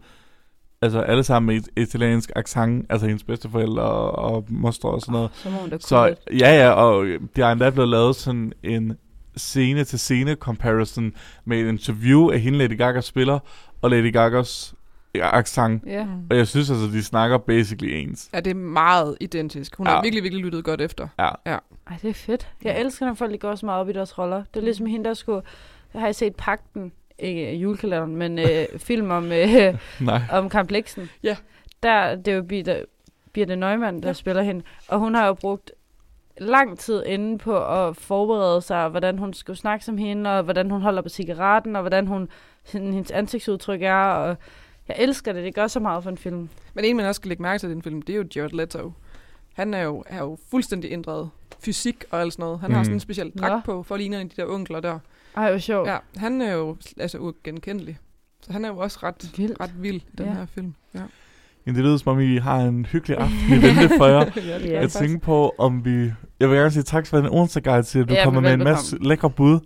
altså alle sammen med et- italiensk accent, altså hendes bedsteforældre og, og mostre og sådan noget. Så må hun da kunne Så ja, ja, og der er endda blevet lavet sådan en scene til scene comparison med et interview af hende Lady Gaga spiller, og Lady Gagas accent. Ja. Mm. Og jeg synes altså, de snakker basically ens. Ja, det er meget identisk. Hun ja. Ja. har virkelig, virkelig lyttet godt efter. Ja. Ej, det er fedt. Jeg elsker, når folk de går så meget op i deres roller. Det er ligesom hende, der skulle... Jeg har set Pakten, ikke julekalenderen, men øh, film om, øh, Nej. om kompleksen. Ja. Der, det er jo Birte, Birte Neumann, der ja. Ja. spiller hende. Og hun har jo brugt lang tid inde på at forberede sig, og hvordan hun skulle snakke som hende, og hvordan hun holder på cigaretten, og hvordan hun, hendes ansigtsudtryk er. Og jeg elsker det. Det gør så meget for en film. Men en, man også skal lægge mærke til i den film, det er jo Jared Leto. Han er jo, er jo fuldstændig ændret fysik og alt sådan noget. Han mm. har sådan en speciel dragt på, for at ligne en af de der onkler der. Ej, hvor sjovt. Ja, han er jo altså ugenkendelig. Så han er jo også ret, Vildt. ret vild i den Ja. her film. Ja. Men det lyder som om, I har en hyggelig aften i vente for jer. ja, Jeg faktisk. tænker på, om vi... Jeg vil gerne sige tak for den onsdag guide til, at du Ja, kommer med en masse lækre bud.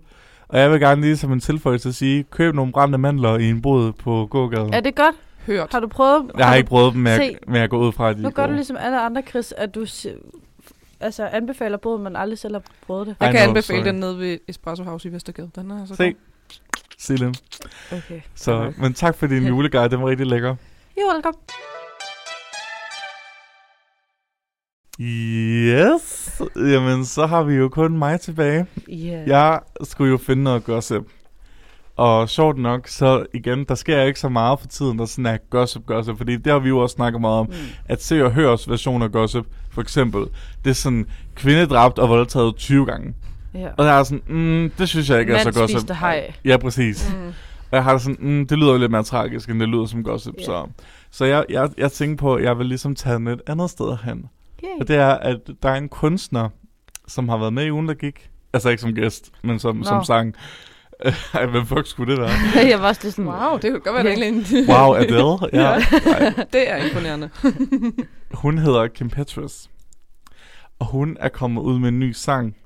Og jeg vil gerne lige som en tilføjelse sige, køb nogle brændte mandler i en bod på gågaden. Er det godt? Hørt. Har du prøvet? Jeg har du- ikke prøvet dem, men jeg, men jeg går ud fra, at de Nu er gør du ligesom alle andre, Chris, at du altså, anbefaler båden, men aldrig selv har prøvet det. Jeg kan know, anbefale sorry. den nede ved Espresso House i Vestergade. Den er altså Se. Silem. Okay. Så, men tak for din juleguide, den var rigtig lækker. Jo, velkommen. Yes. Jamen, så har vi jo kun mig tilbage. Yeah. Jeg skulle jo finde noget gossip. Og sjovt nok, så igen, der sker ikke så meget for tiden, der sådan er gossip, gossip. Fordi det har vi jo også snakket meget om. Mm. At se og høres version af gossip, for eksempel, det er sådan, kvinde dræbt og voldtaget 20 gange. Ja. Og der er sådan, mm, det synes jeg ikke er Mand så gossip. spiste haj. Ja, præcis. Mm. Og jeg har det sådan, mm, det lyder jo lidt mere tragisk, end det lyder som gossip. Ja. Så, så jeg, jeg, jeg tænker på, at jeg vil ligesom tage den et andet sted hen. Yay. Og det er, at der er en kunstner, som har været med i ugen, der gik. Altså ikke som gæst, men som, Nå. som sang. Ej, hvem fuck skulle det være? jeg var også lidt sådan, Wow, det kunne godt være, Ja. yeah. en... Wow, Adele? Ja. Ej, det er imponerende. hun hedder Kim Petras. Og hun er kommet ud med en ny sang.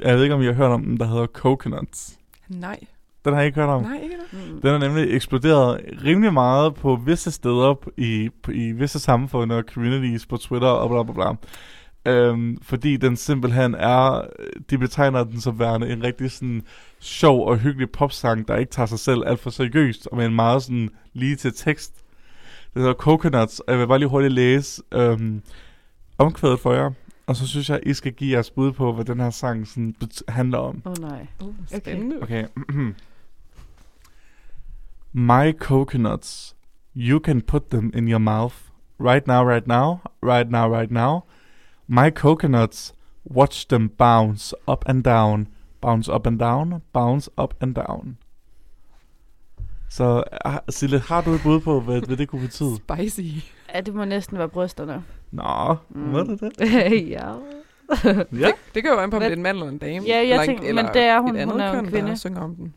Jeg ved ikke, om I har hørt om den, der hedder Coconuts. Nej. Den har I ikke hørt om? Nej, ikke det. Mm. Den er nemlig eksploderet rimelig meget på visse steder i, på, i visse samfund og communities på Twitter og bla bla bla. Øhm, fordi den simpelthen er, de betegner den som værende en rigtig sådan sjov og hyggelig popsang, der ikke tager sig selv alt for seriøst, og med en meget sådan lige til tekst. Det hedder Coconuts, og jeg vil bare lige hurtigt læse øhm, omkvædet for jer. Og så synes jeg, I skal give jeres bud på, hvad den her sang sådan bet- handler om. Åh oh, nej. Uh, spændende. Okay. My coconuts. You can put them in your mouth. Right now, right now. Right now, right now. My coconuts. Watch them bounce up and down. Bounce up and down. Bounce up and down. Så ah, Sille, har du et bud på, hvad, hvad det kunne betyde? Spicy. Ja, det må næsten være brysterne. Nå, Mm. hvad er det det? ja. Ja. Det, det kan jo være på, om det er en mand eller en dame. Ja, jeg eller en- tænker- eller men det er hun. Et andet Hun er en køn, kvinde. der synger om den.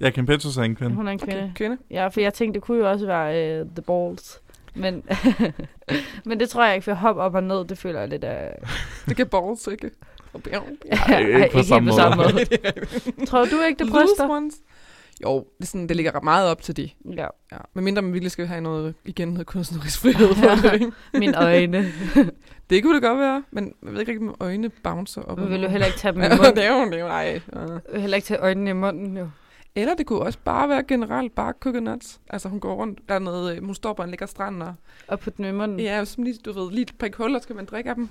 Ja, Kim Petras er en kvinde. Hun er en kvinde. Okay, kvinde. Ja, for jeg tænkte, det kunne jo også være uh, The Balls. Men, men det tror jeg ikke, for hop op og ned, det føler jeg lidt af... Det kan balls, ikke? Og bjerg. Ej, ikke på samme på samme måde. måde. Tror du ikke, det bryster? ones. Jo, det, sådan, det ligger meget op til de. Ja, Ja. Men mindre man virkelig skal have noget, igen, noget kunstnerisk frihed for det, ikke? mine øjne. Det kunne det godt være, men jeg ved ikke rigtig, om øjnene bouncer op. Man vil jo heller ikke tage dem i Ja, det munden. er jo, det er jo, nej. Ja. vil heller ikke tage øjnene i munden, jo. Eller det kunne også bare være generelt bare coconuts. Altså hun går rundt, der er noget, øh, hun står på en lækker strand, og Og dem i munden. ja, som lige, du ved, lige et par huller, skal man drikke af dem.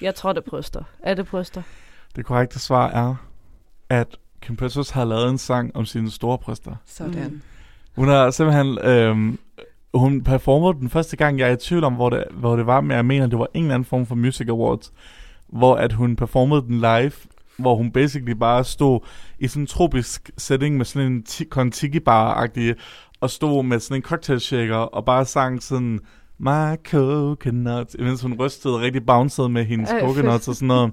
Jeg tror, det bryster. Er det bryster? Det korrekte svar er, at Kim Petras har lavet en sang om sine store bryster. Sådan. Mm. Hun har simpelthen... Øhm, hun performede den første gang, jeg er i tvivl om, hvor det, hvor det var, men jeg mener, det var en eller anden form for Music Awards, hvor at hun performede den live, hvor hun basically bare stod i sådan en tropisk setting med sådan en ti- kontiki-bar-agtig, og stod med sådan en cocktail shaker, og bare sang sådan, My coconut, mens hun rystede rigtig bounced med hendes coconuts og sådan noget.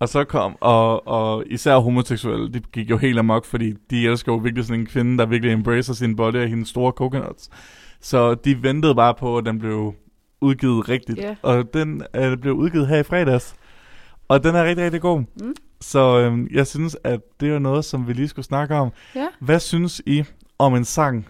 og så kom, og, og især homoseksuelle, de gik jo helt amok, fordi de elsker jo virkelig sådan en kvinde, der virkelig embracer sin body og hendes store coconuts. Så de ventede bare på, at den blev udgivet rigtigt. Ja. Og den øh, blev udgivet her i fredags. Og den er rigtig, rigtig god. Mm. Så øhm, jeg synes, at det er noget, som vi lige skulle snakke om. Ja. Hvad synes I om en sang,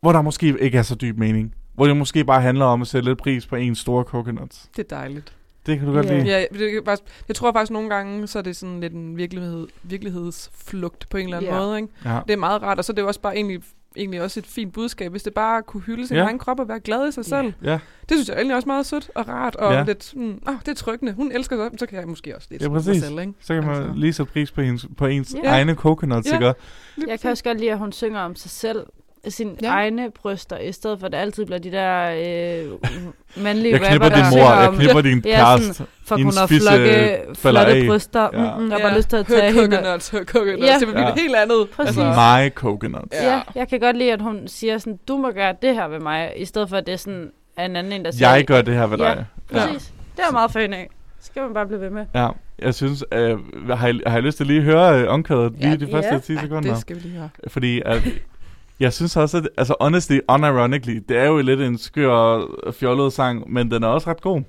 hvor der måske ikke er så dyb mening? Hvor det måske bare handler om at sætte lidt pris på en store coconuts. Det er dejligt. Det kan du godt Ja. lide. Ja, det, faktisk, jeg tror faktisk nogle gange, så er det sådan lidt en virkelighed, virkelighedsflugt på en eller anden Ja. måde. Ikke? Ja. Det er meget rart, og så er det jo også bare egentlig, egentlig også et fint budskab, hvis det bare kunne hylde sin Ja. egen krop og være glad i sig selv. Ja, Det synes jeg egentlig også er meget sødt og rart, og Ja. lidt, mm, oh, det er tryggende. Hun elsker sig, så kan jeg måske også lidt Ja, ja, mig præcis. selv, ikke? så kan man Altså. lige sætte pris på ens, på ens Ja. egne coconuts, Ja. ikke? Jeg kan også godt lide, at hun synger om sig selv, sine ja. Ja. egne bryster, i stedet for at det altid bliver de der øh, mandlige Jeg knipper rapper, der din mor, jeg om, knipper din Ja, kæreste. sådan, for hun har fisse flotte, af. bryster. Ja. Ja. Mm, jeg har bare lyst til at tage Her hende. coconuts, her coconuts. Ja. Ja. Det vil blive Ja. ja. helt andet. Præcis. My coconuts. Ja. Ja. ja, jeg kan godt lide, at hun siger sådan, du må gøre det her ved mig, i stedet for at det er sådan en anden en, der siger, Jeg gør det her ved Ja. dig. Præcis. Det er meget fan af. Så skal man bare blive ved med. Ja, jeg synes, øh, har, I, har I lyst til lige at høre øh, omkvædet lige Ja, de første ja. 10 Ja, sekunder? det skal vi lige høre. Fordi at, jeg synes også, at, altså honestly, unironically, det er jo lidt en skør og fjollet sang, men den er også ret god.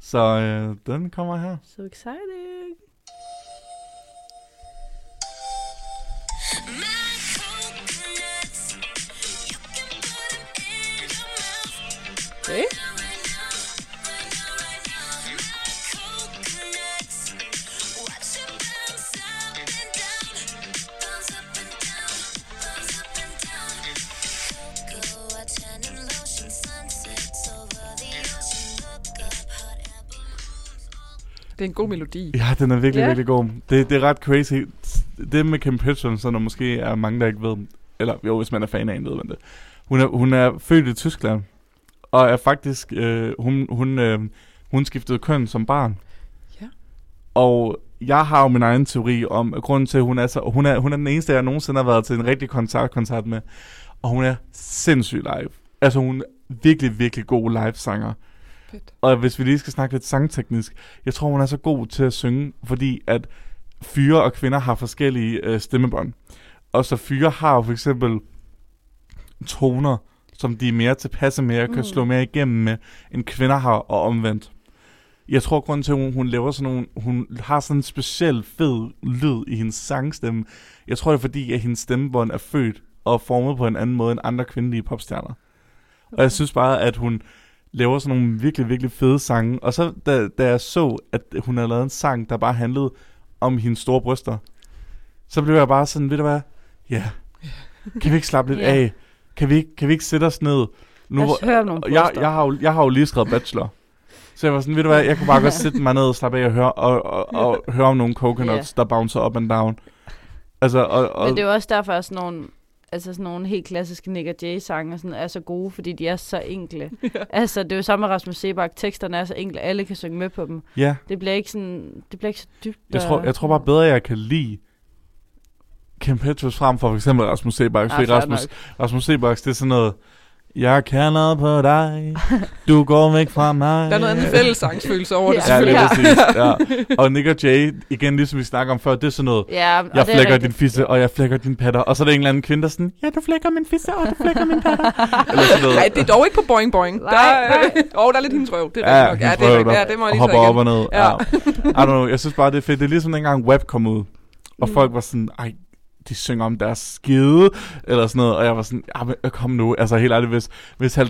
Så øh, den kommer her. So exciting. Det er en god melodi. Ja, den er virkelig, Ja. virkelig god. Det, det er ret crazy. Det med Kim Petras, så der måske er mange, der ikke ved, eller jo, hvis man er fan af en, ved man det. Hun er, hun er født i Tyskland, og er faktisk, øh, hun, hun, øh, hun skiftede køn som barn. Ja. Og jeg har jo min egen teori om, at grunden til, at hun er, så, hun er, hun er den eneste, jeg nogensinde har været til en rigtig koncert, koncert med. Og hun er sindssygt live. Altså hun er virkelig, virkelig god live-sanger. Fedt. Og hvis vi lige skal snakke lidt sangteknisk, jeg tror, hun er så god til at synge, fordi at fyre og kvinder har forskellige øh, stemmebånd. Og så fyre har jo for eksempel toner, som de er mere tilpasse med og kan Mm. slå mere igennem med, end kvinder har, og omvendt. Jeg tror, grunden til, at hun, hun laver sådan nogle, hun har sådan en speciel fed lyd i hendes sangstemme. Jeg tror, det er fordi, at hendes stemmebånd er født og formet på en anden måde end andre kvindelige popstjerner. Og jeg synes bare, at hun laver sådan nogle virkelig, virkelig fede sange. Og så da, da jeg så, at hun havde lavet en sang, der bare handlede om hendes store bryster, så blev jeg bare sådan, ved du hvad? Ja, kan vi ikke slappe lidt Ja. af? Kan vi, ikke, kan vi ikke sætte os ned? Lad os høre nogle og jeg, jeg, har jo, jeg har jo lige skrevet bachelor. Så jeg var sådan, ved du hvad, jeg kunne bare godt sætte mig ned og slappe af og høre, og, og, og høre om nogle coconuts, der bouncer up and down. Altså, og, og, Men det er jo også derfor, at sådan nogle, altså sådan nogle helt klassiske Nick og Jay-sange sådan, er så gode, fordi de er så enkle. Ja. Altså, det er jo samme med Rasmus Sebak. Teksterne er så enkle, alle kan synge med på dem. ja, Det bliver ikke, sådan, det bliver ikke så dybt. jeg tror, jeg tror bare bedre, jeg kan lide Kim Petras frem for for eksempel Rasmus Sebaks. Ja, fordi fair Rasmus, Rasmus Sebaks, det er sådan noget, jeg kalder på dig, du går væk fra mig. Der er noget andet fællessangsfølelse over det, Ja, Ja, det er præcis. Ja. Og Nick og Jay, igen ligesom vi snakker om før, det er sådan noget, Ja, jeg er flækker din fisse, og jeg flækker din patter. Og så er der en eller anden kvinde, der er sådan, ja, du flækker min fisse, og du flækker min patter. Eller sådan noget. Nej, det er dog ikke på boing boing. Nej, der, er, nej. oh, der er lidt hendes røv. Det er Ja, nok. Ja, det er der Ja, det må jeg lige hopper op og ned. Ja. Ja. I don't know, jeg synes bare, det er fedt. Det er ligesom dengang Web kom ud, og Mm. folk var sådan, ej, de synger om deres skide, eller sådan noget, og jeg var sådan, ja, men kom nu, altså helt ærligt, hvis, hvis 50.000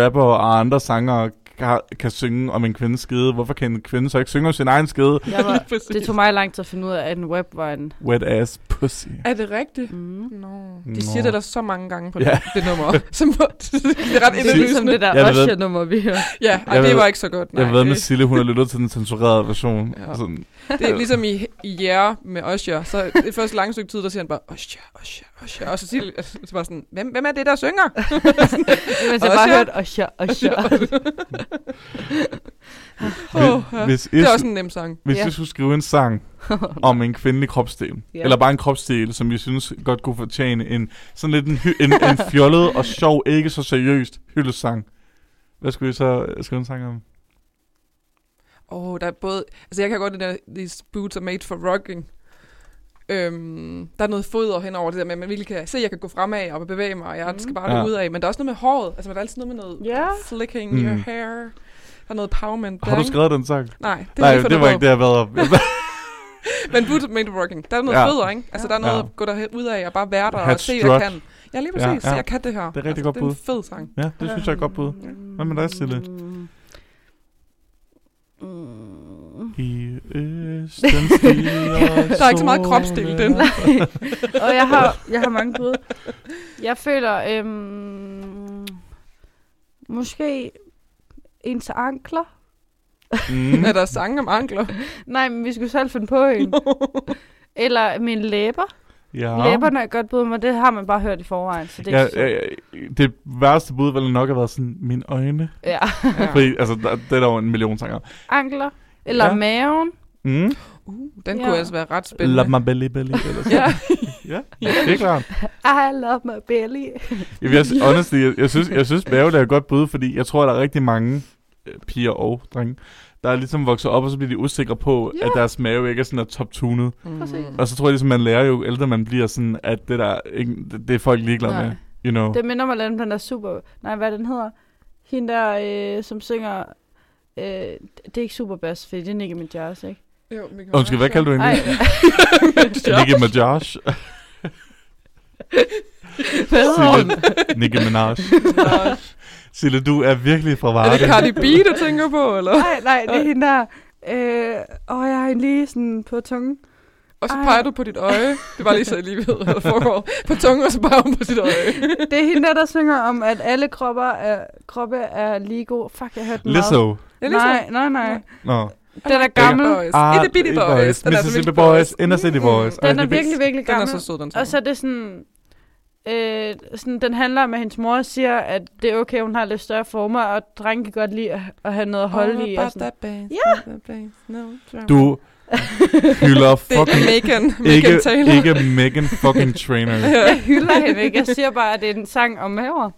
rapper og andre sanger kan, kan synge om en kvindes skede, hvorfor kan en kvinde så ikke synge om sin egen skede? Jeg var, det tog mig lang tid at finde ud af, at en web var en... Wet ass pussy. Er det rigtigt? Mm. Nå. De siger det der så mange gange på Ja. det, det nummer. Som, det er ret Det er ligesom det der Usher-nummer, vi hørte. Ja, ej, det var ikke så godt. Nej, Jeg ved med Sille, hun har lyttet til den censurerede version. Ja. Sådan, det er ligesom i, i Yeah med Usher. Så det første lange stykke tid, der siger han bare, Usher, Usher, Usher. Og så siger så var sådan, hvem, hvem er det, der synger? Mens jeg bare hørte Usher, Usher. oh, hvis Det er også en nem sang. hvis Ja. I skulle skrive en sang om en kvindelig kropsdel, Ja. ja. eller bare en kropsdel, som jeg synes godt kunne fortjene en sådan lidt en, en, en fjollet og sjov, ikke så seriøst hyldesang. Hvad skulle I så skrive en sang om? Åh, oh, der er både... Altså, jeg kan godt det der, these boots are made for rocking. Øhm, der er noget foder hen over det der med, at man virkelig kan se, at jeg kan gå fremad og bevæge mig, og jeg Mm. skal bare Ja. ud af. Men der er også noget med håret. Altså, der er altid noget med noget Ja. flicking Mm. your hair. Der er noget powerment der, Har du ikke? skrevet den sang? Nej, det, Nej, er det var ikke det, jeg været op. Men boots made for rocking. Der er noget Ja. fødder, ikke? Altså, der er noget Ja. at gå der ud af og bare være der Have og se, hvad strut. jeg kan. Ja, lige præcis. Ja, ja. ja. jeg kan det her. Det er rigtig altså, godt Det er en bud. fed sang. Ja, det synes jeg er godt bud. Hvad med dig, Sille? Mm. I østen stiger Der er ikke så meget kropsdel i den. Og jeg har, jeg har mange bud. Jeg føler, øhm, måske ens ankler. Mm. Er der sange om ankler? Nej, men vi skulle selv finde på en. Eller mine læber. Ja. Læberne er godt bud, men det har man bare hørt i forvejen. Så det er Ja, så- ja, ja, det værste bud ville nok have været sådan, mine øjne. ja. Fordi, altså, der, det er der jo en million sanger. Ankler. Eller Ja. maven. Mm. Uh, den Ja. kunne altså være ret Love spændende. my belly belly. Eller sådan. Ja. ja, det er klart. I love my belly. Jeg, også- honestly, jeg, jeg, synes, jeg synes, mave er et godt bud, fordi jeg tror, at der er rigtig mange øh, piger og drenge, der er ligesom vokset op, og så bliver de usikre på, Ja. at deres mave ikke er sådan er top-tunet. Mm. Og så tror jeg ligesom, man lærer jo ældre man bliver sådan, at det der, ikke, det, det er folk ligeglade Nej. med. You know. Det minder mig lidt om den der super... Nej, hvad den hedder? Hende der, øh, som synger... Øh, det er ikke Superbass, for det er Nicki Minaj, ikke? Jo, Mikkel Undskyld, hvad kalder du hende? Nicki Minaj. hvad hedder hun? Nicki Minaj. Sille, du er virkelig fra Er Varde. det Cardi B, du tænker på, eller? Nej, nej, det er hende der. Øh, åh, jeg har hende lige sådan på tungen. Og så Ej. peger du på dit øje. Det var lige så jeg lige ved, hvad der foregår. På tungen, og så peger hun på sit øje. Det er hende der, der synger om, at alle kropper er, kroppe er lige gode. Fuck, jeg hørte den meget. Lizzo. Ja, ligesom. Nej, nej, nej. Nå. Den er gammel. Boys. Itty bitty boys. Den er altså Mississippi virkelig Boys. Inner City Boys. Den er virkelig, virkelig Den er gammel. så sød, den sang. Og så er det sådan... Øh, sådan, den handler om, at hendes mor siger, at det er okay, hun har lidt større former, og drenge kan godt lide at, at have noget at holde i. Og sådan. Ja. Du hylder Det er fucking Megan. Megan ikke, Taylor. ikke Megan fucking Trainer. Jeg hylder hende ikke. Jeg siger bare, at det er en sang om maver.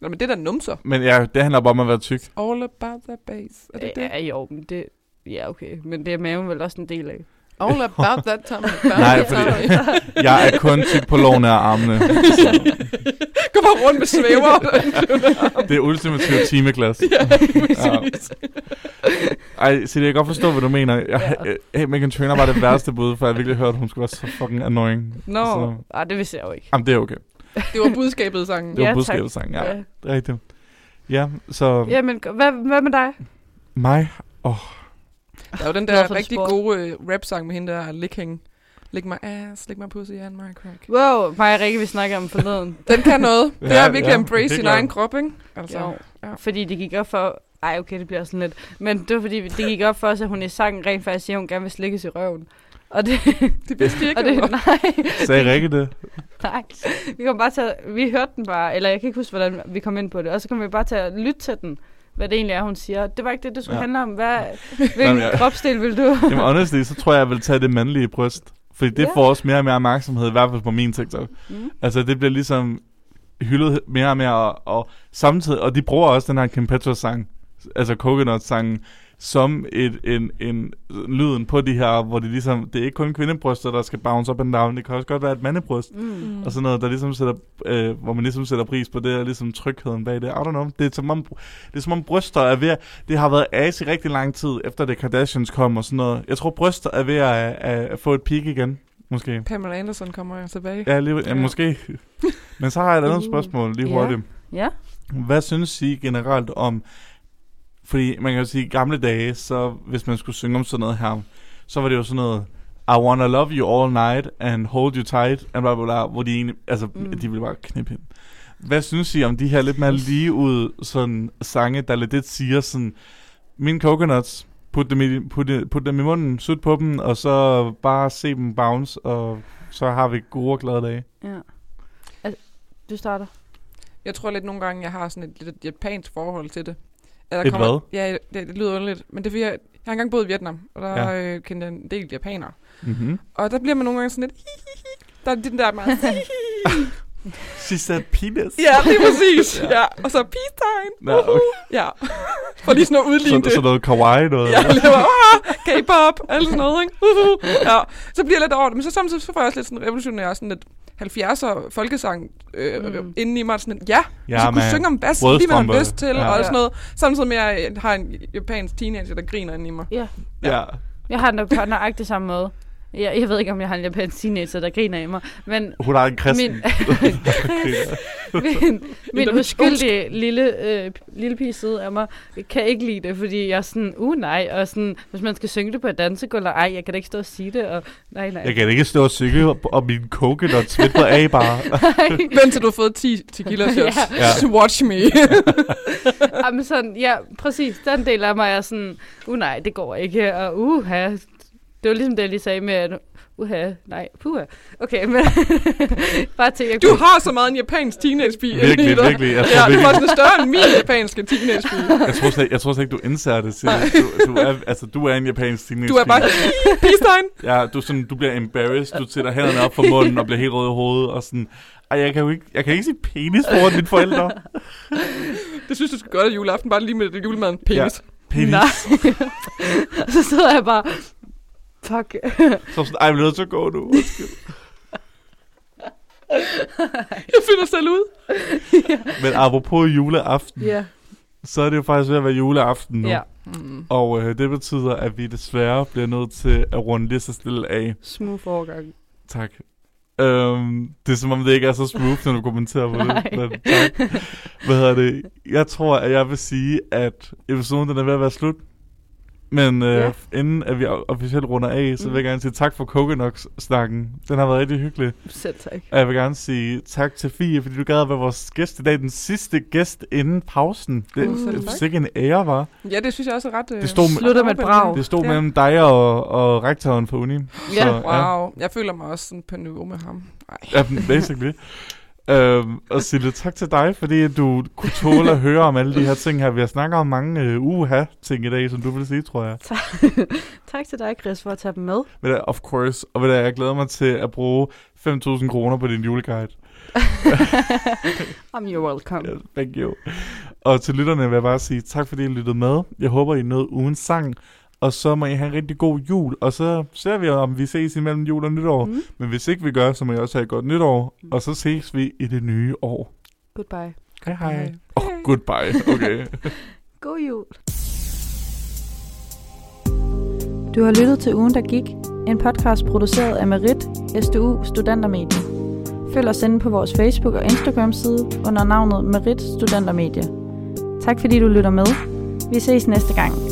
Nå, men det er da numser. Men ja, det handler bare om at være tyk. All about the bass. Er det det? Ja, jo, men det... Ja, okay. Men det er maven vel også en del af. All about that time. Nej, fordi jeg er kun tyk på lårene af armene. Så Gå bare rundt med svæver. det er ultimativ timeglas. ja, præcis. Ej, så jeg kan godt forstå, hvad du mener. Jeg, ja. hey, Megan Trainer var det værste bud, for jeg virkelig hørte, at hun skulle være så fucking annoying. Nå, Så, Ej, det vidste jeg jo ikke. jamen, det er okay. Det var budskabet sangen. Det var Ja, budskabet tak. sang, ja. Ja. Det rigtigt. Ja, så Jamen, hvad, hvad med dig? mig. Der er jo den der rigtig sport. gode uh, rap-sang med hende der, Licking. Lick my ass, lick my pussy and my crack. Wow, mig og Rikke, vi snakker om forleden. Den kan noget. Det er virkelig ja, embrace sin egen krop, ikke? Altså, Jo. ja. Fordi det gik op for... Ej, okay, det bliver sådan lidt. Men det var fordi, det gik op for os, at hun i sangen rent faktisk siger, at hun gerne vil slikkes i røven. Og det... Det vidste ikke. og det nej, Sagde Rikke det? nej. Vi kom bare til at, Vi hørte den bare, eller jeg kan ikke huske, hvordan vi kom ind på det. Og så kom vi bare til at lytte til den hvad det egentlig er, hun siger. Det var ikke det, det skulle Ja. handle om. Hvad, Nå, hvilken jeg- kropsdel vil du? Jamen honestly, så tror jeg, jeg vil tage det mandlige bryst. Fordi det Ja. får også mere og mere opmærksomhed, i hvert fald på min TikTok. Mm. Altså, det bliver ligesom hyldet mere og mere, og, og samtidig, og de bruger også den her Kim Petras sang, altså Coconut-sangen, som et, en, en, lyden på de her, hvor det ligesom, det er ikke kun kvindebryster, der skal bounce up and down, det kan også godt være et mandebryst, Mm. og sådan noget, der ligesom sætter, øh, hvor man ligesom sætter pris på det, og ligesom trygheden bag det. I don't know, det er som om, det er som om bryster er ved at, det har været as i rigtig lang tid, efter det Kardashians kom og sådan noget. Jeg tror, bryster er ved at, at, at få et peak igen, måske. Pamela Anderson kommer jo tilbage. Ja, lige, ja, Ja. måske. Men så har jeg et andet Uh. spørgsmål lige Ja. hurtigt. Ja. Hvad synes I generelt om Fordi man kan jo sige, i gamle dage, så hvis man skulle synge om sådan noget her, så var det jo sådan noget, I wanna love you all night, and hold you tight, and bla bla bla, hvor de egentlig, altså, mm. De ville bare knippe hende. Hvad synes I om de her lidt mere lige ud sådan sange, der lidt siger sådan, mine coconuts, put dem, i, put, put dem i munden, sut på dem, og så bare se dem bounce, og så har vi gode og glade dage. Ja. Altså, du starter. Jeg tror lidt nogle gange, jeg har sådan et lidt japansk forhold til det. At Et hvad? Ja, det, det lyder underligt. Men det er fordi, jeg, jeg har engang boet i Vietnam, og der Ja. ja. øh, kendte jeg en del japanere. Mm-hmm. Og der bliver man nogle gange sådan lidt... Der er den der meget... She said penis. ja, det er præcis. Ja. ja. ja. Og så peace time. Nå, okay. Ja. For lige sådan at udligne Så, det. så noget kawaii noget. Ja, det var, ah, K-pop, alt sådan noget, ikke? Uhu. Ja, så bliver jeg lidt over det. Men så samtidig så får jeg også lidt sådan revolutionær, sådan lidt 70'er folkesang øh, Mm. inden i mig. Sådan, lidt, ja, Ja, ja så kunne synge om bas, lige hvad man har lyst til, Ja. ja. og Ja. sådan noget. Samtidig med, at jeg har en japansk teenager, der griner inde i mig. Ja. ja. Jeg har nok på nøjagtig samme måde. Jeg, jeg ved ikke, om jeg har en japansk teenager, der griner af mig. Men Hun har en kristen. min, Min... min, uskyldige lille, øh, lille pige side af mig kan ikke lide det, fordi jeg er sådan, uh nej, og sådan, hvis man skal synge det på et dansegulv, ej, jeg kan da ikke stå og sige det, og nej, nej. Jeg kan ikke stå og synge om min coconut midt på A-bar. Vent til du har fået 10 tequila shots. Ja. Watch me. Jamen sådan, ja, præcis, den del af mig er sådan, uh nej, det går ikke, og uha, det var ligesom det, jeg lige sagde med, at uha, nej, puha. Okay, men bare til, jeg Du har så meget en japansk teenagepige Virkelig, dig. virkelig. Jeg tror, Ja, du virkelig. var sådan større end min japanske teenagepige. Jeg tror, slet, jeg tror slet ikke, du indser det. Du, du, er, altså, du er en japansk teenage Du er bare time. Ja, du, er sådan, du bliver embarrassed. Du sætter hænderne op for munden og bliver helt rød i hovedet. Og sådan, ej, jeg kan jo ikke, jeg kan ikke sige penis foran mine forældre. Det synes du skal gøre det juleaften, bare lige med det julemaden. Penis. Penis. Nej. så sidder jeg bare, fuck. Så sådan, ej, jeg bliver nødt til at gå nu. Jeg finder selv ud. Men apropos juleaften, Ja, så er det jo faktisk ved at være juleaften nu. ja. Mm. Og øh, det betyder, at vi desværre bliver nødt til at runde lige så stille af. Smooth overgang. Tak. Øhm, det er som om, det ikke er så smooth, når du kommenterer på det. Men tak. Hvad hedder det? Jeg tror, at jeg vil sige, at episoden den er ved at være slut. Men øh, Ja. inden at vi officielt runder af, så vil Mm. jeg gerne sige tak for Coconuts-snakken. Den har været rigtig hyggelig. Selv tak. Og jeg vil gerne sige tak til Fie, fordi du gad at være vores gæst i dag. Den sidste gæst inden pausen. Det selv er sikkert en ære, var. Ja, det synes jeg også er ret... øh, Det stod med- Slutter med et brag. Det stod Ja. mellem dig og, og rektoren for uni. Ja. Wow, jeg føler mig også sådan på niveau med ham. Ej. Ja, basically. øhm, og Sille, tak til dig, fordi du kunne tåle at høre om alle de her ting her. Vi har snakket om mange øh, uha-ting i dag, som du vil sige, tror jeg. tak til dig, Chris, for at tage dem med. Men of course. Og ved du, jeg glæder mig til at bruge 5.000 kroner på din juleguide. I'm you're welcome. Yes, thank you. Og til lytterne vil jeg bare sige tak, fordi I lyttede med. Jeg håber, I nåede ugens sang. Og så må I have en rigtig god jul. Og så ser vi, om vi ses imellem jul og nytår. Mm. Men hvis ikke vi gør, så må I også have et godt nytår. Og så ses vi i det nye år. Goodbye. Hej hej. Hej. Åh, oh, goodbye. Okay. God jul. Du har lyttet til Ugen, der gik. En podcast produceret af Merit, SDU Studentermedie. Følg os inde på vores Facebook- og Instagram-side under navnet Merit Studentermedie. Tak fordi du lytter med. Vi ses næste gang.